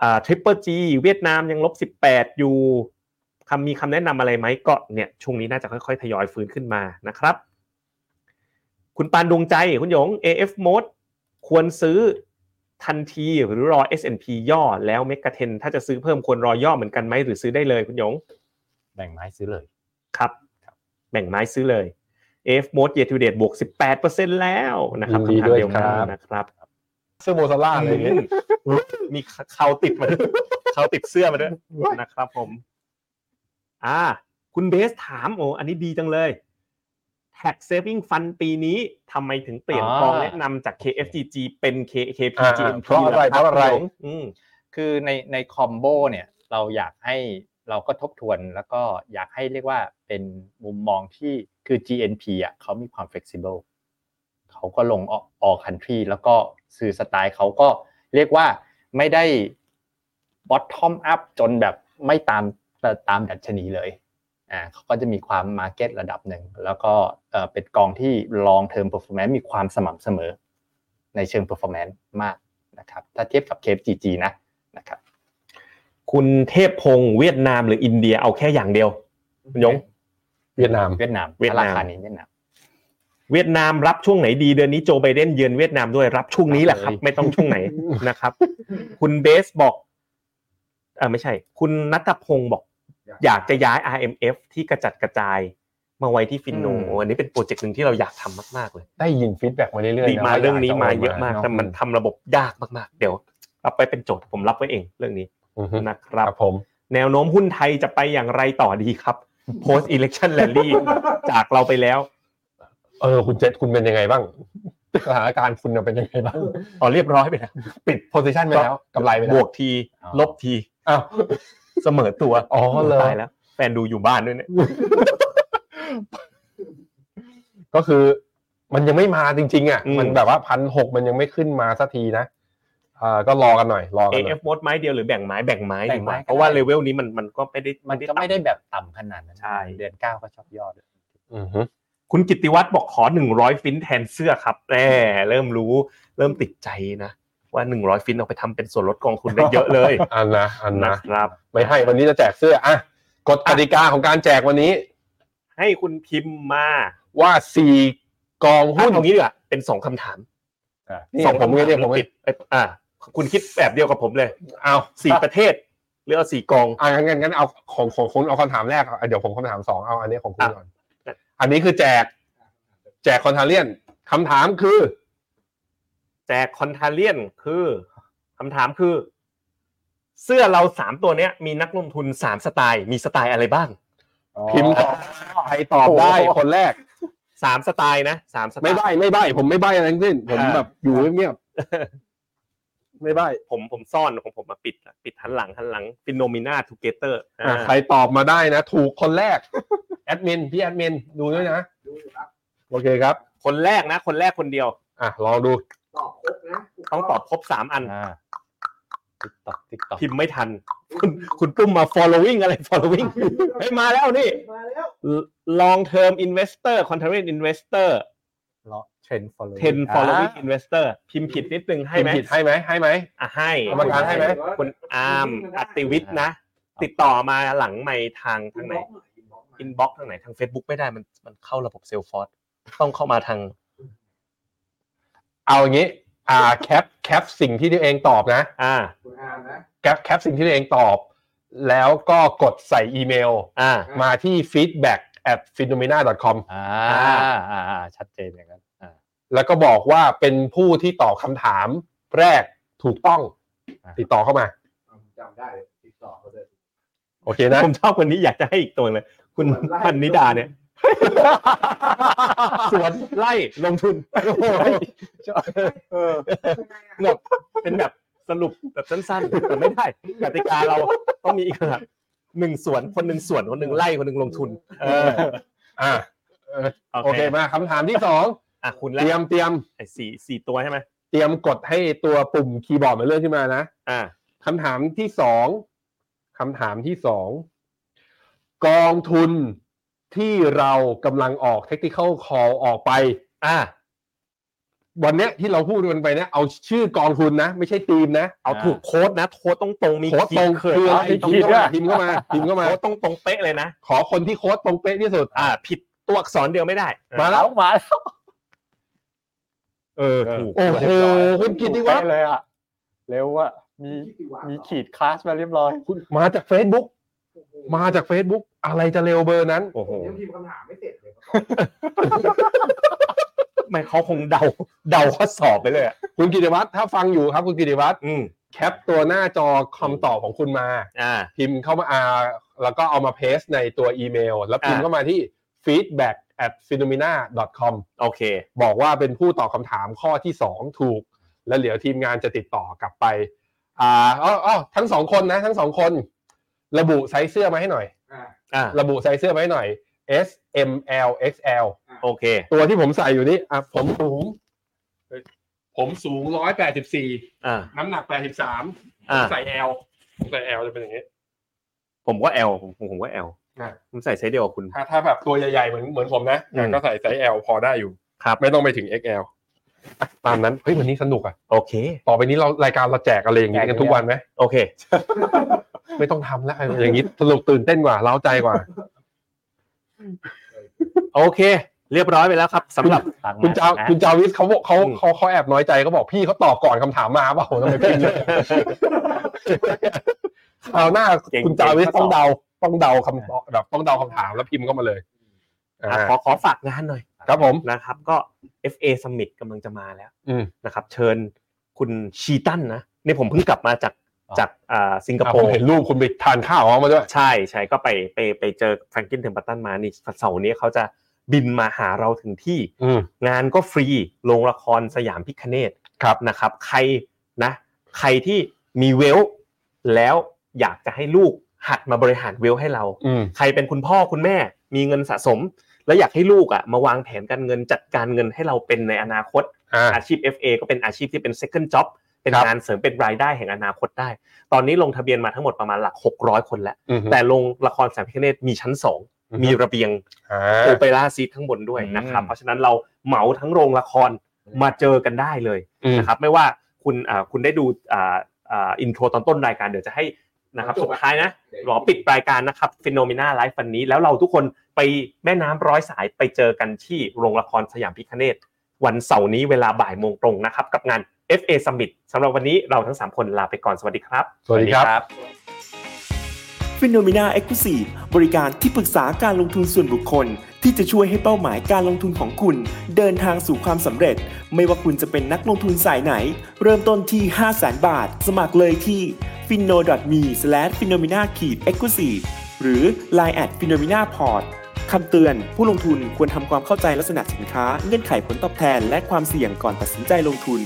อ่า Triple G เวียดนามยังลบ 18 อยู่คำมีคำแนะนำอะไรไหมก็เนี่ยช่วงนี้น่าจะค่อยๆ ทยอยฟื้นขึ้นมานะครับ คุณปานดวงใจคุณหยง AF Mode ควรซื้อ ทันทีหรือรอ S&P ย่อแล้วเมกะเทนถ้าจะซื้อเพิ่มควรรอย่อเหมือนกันไหมหรือซื้อได้เลยคุณหยง แบ่งไม้ซื้อเลยครับ แบ่งไม้ซื้อเลย AF Mode Year to Date บวก 18%แล้วนะครับยินดีด้วยคำถามเดียวกันครับนะครับเสื้อโมซาร่าอะไรอย่างเงี้ยมีเขาติดมาด้วยเขาติดเสื้อมาด้วยนะครับผม อ่า คุณเบสถามโอ้อันนี้ดีจังเลย Tax Saving Fund ปีนี้ทำไมถึงเปลี่ยนอ่ากองแนะนำจาก KFGG เป็นอ่า KKPGMP เพราะอะไรล่เพราะอะไรคบผมอืมคือในในคอมโบเนี่ยเราอยากให้เราก็ทบทวนแล้วก็อยากให้เรียกว่าเป็นมุมมองที่คือ GNP อะเขามีความ flexible เขาก็ลง all all country แล้วก็สื่อสไตล์เขาก็เรียกว่าไม่ได้ bottom up จนแบบไม่ตามตามดัชนีเลย อ่าเขาก็จะมีความ market ระดับหนึ่งแล้วก็เอ่อเป็นกองที่ long term performance มีความสม่ำเสมอ ในเชิง performance มากนะครับถ้าเทียบกับ KFGG นะนะครับคุณเทพพงศ์เวียดนามหรืออินเดียเอาแค่อย่างเดียวคุณยงเวียดนามเวียดนามเวียดนามถ้ราคานี้เวียดนามเวียดนามรับช่วงไหนดีเดือนนี้โจไบเดนเยือนเวียดนามด้วยรับช่วงนี้แหละครับเลยไม่ต้องช่วงไหนนะครับ คุณเบสบอกเออไม่ใช่ คุณนัทพงศ์บอก อยากจะย้าย RMF ที่กระจัดกระจายมาไว้ที่ Finno โอ้อันนี้เป็นโปรเจกต์หนึ่งที่เราอยากทำมากๆเลย ได้ยิน feedback มาเรื่อยๆดีนะมาว่เรื่องนี้จมาโเยอะมากแต่มันทำระบบยากมากๆ เดี๋ยวรับไปเป็นโจทย์ผมรับไว้เองเรื่องนี้อือฮึนะคครัรับบผมแนวโน้มหุ้นไทยจะไปอย่างไรต่อดีครับ post election rally จากเราไปแล้ว เออคุณเจษคุณเป็นยังไงบ้างสถานการณ์คุณเป็นยังไงบ้างอ๋อเรียบร้อยไปแล้วปิดโพซิชันไปแล้วกำไรไปแล้วบวกทีอ๋อลบทีอ้าว เสมอตัว อ๋อเหรอตายแล้ว แฟนดูอยู่บ้านด้วยเนี่ย ก็คือมันยังไม่มาจริง ๆ อะอืมมันแบบว่าพันหกมันยังไม่ขึ้นมาสักทีนะอ่าก็รอกันหน่อย รอกันหน่อย AF มดไม้เดียวหรือแบ่งไม้แบ่งไม้แบ่ดีงกไม้ว่าก็เพราะว่าได้เลเวลนี้มันมันก็ไม่ได้มันก็ไม่ได้แบบต่ำขนาดนั้นใช่เดือนเก้าก็ชอบยอดอือฮึคุณกิตติวัตรบอกขอหนึ่งร้อยฟินแทนเสื้อครับแหมเริ่มรู้ เริ่มติดใจนะ ว่าหนึ่งร้อยฟินเอาไปทำเป็นส่วนลดกองทุนได้เยอะเลย อันนะอันนะนะครับ ไม่ให้วันนี้จะแจกเสื้ออะกฎกติกาของการแจกวันนี้ ให้คุณพิมพ์มาว่าสี่กองหุ้หุ้นนตรงนี้ดีกว่าเป็นสองคำถามนี่สองผมคำถามเนี่ยผมติดเอ้ยอ่าคุณคิดแบบเดียวกับผมเลย เอาสี่ประเทศหรือเอาสี่กองอ่างั้นงั้นงั้นเอาของของคุณเอาคำถามแรกเอาเดี๋ยวผมคำถามสองเอาอันนี้ของคุณอะก่อนอันนี้คือแจก แจกคอนทาเลียนคำถามคือ แจกคอนทาเลียนคือคำถามคือ เสื้อเราสามตัวเนี้ย มีนักลงทุนสามสไตล์ มีสไตล์อะไรบ้าง พิมพ์ตอบใครตอบได้โอ้โหคนแรกสามสไตล์นะสามสไตล์ไม่ใบไม่ใบผมไม่ใบอะไรทั้งสิ้นผมอ่าแบบอยู่เงียบๆไม่ใบผมผมซ่อนของผมมาปิดละปิดหันหลังหันหลัง Finnomena Together อะใครตอบมาได้นะ ถูกคนแรกแอดมินพี่แอดมินดูด้วยนะดูอยู่ครับโอเคครับ คนแรกนะ คนแรกคนเดียว อะลองดู ตอบครบนะต้องตอบครบสามอันอ่าติ๊กต็อกติ๊กต็อกพิมพ์ไม่ทัน คุณคุณปุ้มมา following อะไร following เฮ้ยมาแล้วนี่ มาแล้ว long term investor contrarian investor เลาะเทรนด์ follow 10 following investor พิมพ์ผิดนิดนึงให้ไหมพิมพ์ผิดให้ไหมให้ไหมอะให้กรรมการให้ไหมคุณอาร์มอติวิทย์นะ ติดต่อมาหลังไม่ทางทางไหนอินบ็อกทางไหนทาง Facebook ไม่ได้มันมันเข้าระบบเซลฟอร์ต้องเข้ามาทาง เอาอย่างนี้ อ่าแคปแคปสิ่งที่ตัวเองตอบนะ อ่าคุณอาร์มนะแคปแคปสิ่งที่ตัวเองตอบ แล้วก็กดใส่อีเมล อ่า มาที่ feedback at phenomena com อ่าอ่าอ่าชัดเจนอย่างนั้นอ่าแล้วก็บอกว่าเป็นผู้ที่ตอบคำถามแรกถูกต้องอ่าติดต่อเข้ามาจำได้เลยติดต่อเขาเลยโอเคนะ ผมชอบคนนี้อยากจะให้อีกตัวเลย คุณพันนิดาเนี่ย สวนไล่ลงทุนโอ้โหเออแบบเป็นแบบสรุปแบบสั้นๆแต่ไม่ได้กติกาเราต้องมีอีกแบบหนึ่งส่วนคนหนึ่งส่วนคนหนึ่งไล่คนหนึ่งลงทุน เออ อ่าโอเคมาคำถามที่สองอะคุณเตแล้รียมเตรียมไอ้สี่สี่ตัวใช่ไหมเตรียมกดให้ตัวปุ่มคีย์บอร์ดมันเลื่อนขึ้นมานะอ่าคำถามที่สองคำถามที่สองกองทุน ที่เรากำลังออก technical call ออกไป อ่า วันเนี้ยที่เราพูดกันไปเนี่ยเอาชื่อกองทุนนะ ไม่ใช่ทีมนะ เอาถูกโค้ดนะโค้ดตรงตรงๆมีโค้ดตรงขีดเขินคืออะไรมีพิขีมดพ์ด้เข้าวยมาพิมพ์เข้ามาพิมพ์เข้ามา โค้ดตรงตรงๆเป๊ะเลยนะขอคนที่โค้ดตรงเป๊ะที่สุด อ่า ผิดตัวอักษรเดียวไม่ได้มาแล้วมาแล้วเออถูกโอ้โหคุณกิติวัฒน์เลยอะ เร็วอะ มีที่ติวามีขีดคลาสมาเรียบร้อย คุณมาจาก Facebook มาจาก Facebook อะไรจะเร็วเบอร์นั้น โอ้โหผมยังพิมพ์คำถามไม่เสร็จเลยไม่เขาคงเดา เดาข้อสอบไปเลยอะคุณกิติวัฒน์ถ้าฟังอยู่ครับ คุณกิติวัฒน์อืมแคปตัวหน้าจอคำตอบของคุณมา อ่า พิมพ์เข้ามาอ่าแล้วก็เอามาเพสในตัวอีเมล แล้วพิมพ์อ่า เข้ามาที่ feedback at phenomena com โอเค บอกว่าเป็นผู้ตอบคำถามข้อที่ 2 ถูก แล้วเดี๋ยวทีมงานจะติดต่อกลับไป อ่าอ๋ออ๋อทั้งสองคนนะ ทั้งสองคน ระบุไซส์เสื้อมาให้หน่อยอ่าอ่าระบุไซส์เสื้อมาให้หน่อย S M L X L โอเค ตัวที่ผมใส่อยู่นี่อะผมสูงเฮ้ยผมสูงร้อยแปดสิบสี่อ่าน้ำหนักแปดสิบสามอ่าใส่ L ผมใส่ L จะเป็นอย่างนี้ ผมก็ L ผมผมก็ L อะผมใส่ไซส์เดียวกับคุณ ถ้าถ้าแบบตัวใหญ่ๆเหมือนเหมือนผมนะอืมก็ใส่ไซส์ L พอได้อยู่ครับไม่ต้องไปถึง XL อะตามนั้นเฮ้ยวันนี้สนุกอะโอเค ต่อไปนี้เรารายการเราแจกอะไรอย่างนี้กันทุกวันไหมโอเค ไม่ต้องทำแล้วอย่างนี้สนุกตื่นเต้นกว่าเล้าใจกว่า โอเค เรียบร้อยไปแล้วครับสำหรับฟังคุณจานะคุณจาวิสเขาบอกเขาอืมเขาเขาแอบน้อยใจเขาบอกพี่เขาตอบก่อนคำถามมาเปล่าทำไมพิมพ์เลยคราวหน้าเก่งคุณจาวิสเก่งต้องเดาต้องเดาคำตอบแบบต้องเดาคำถามแล้วพิมพ์เข้ามาเลยอะอ่าขอขอฝากงานหน่อยครับผมนะครับ ก็ FA Summit กำลังจะมาแล้วอืมนะครับ เชิญคุณชีตันนะนี่ผมเพิ่งกลับมาจาก จากอ่าสิงคโปร์อะผมเห็นรูปคุณไปทานข้าวออกมาด้วยใช่ใช่ก็ไปไปไปเจอ Franklin Templeton มานี่เสาร์นี้เขาจะบินมาหาเราถึงที่อืมงานก็ฟรีโรงละครสยามพิฆเนศครับนะครับ ใครนะ ใครที่มี wealth แล้วอยากจะให้ลูกหัดมาบริหาร wealth ให้เราอืมใครเป็นคุณพ่อคุณแม่ มีเงินสะสม แล้วอยากให้ลูกอะมาวางแผนการเงินจัดการเงินให้เราเป็นในอนาคตอ่าอาชีพ FA ก็เป็นอาชีพที่เป็น second job เป็นครับงานเสริมเป็นรายได้แห่งอนาคตได้ ตอนนี้ลงทะเบียนมาทั้งหมดประมาณหลัก 600 คนแล้วอืมแต่โรงละครสยามพิฆเนศมีชั้นอือฮึ2มีระเบียงอ่า opera seat ข้างบนด้วยนะครับ เพราะฉะนั้นเราเหมาทั้งโรงละครมาเจอกันได้เลยอืมนะครับ ไม่ว่าคุณอ่าคุณได้ดูอ่าอ่า intro ตอนต้นรายการเดี๋ยวจะให้นะครับสุดท้ายนะรอปิดรายการนะครับ Finnomena Live วันนี้ แล้วเราทุกคนไปแม่น้ำร้อยสายไปเจอกันที่โรงละครสยามพิคเนตวันเสาร์นี้เวลาบ่ายโมงตรงนะครับ กับงาน FA Summit สำหรับวันนี้เราทั้ง 3 คนลาไปก่อนสวัสดีครับ สวัสดีครับฟิโนเมนาเอ็กซ์คลูซีฟบริการที่ปรึกษาการลงทุนส่วนบุคคล ที่จะช่วยให้เป้าหมายการลงทุนของคุณ เดินทางสู่ความสำเร็จ ไม่ว่าคุณจะเป็นนักลงทุนสายไหน เริ่มต้นที่ 5 0 0 0 0 0 บาท สมัครเลยที่ f i n o m e f i n o m e n a e x c l u s i v e หรือ line at f i n o m e n a p o r t คำเตือน ผู้ลงทุนควรทำความเข้าใจลักษณะสินค้า เงื่อนไขผลตอบแทน และความเสี่ยงก่อนตัดสินใจลงทุน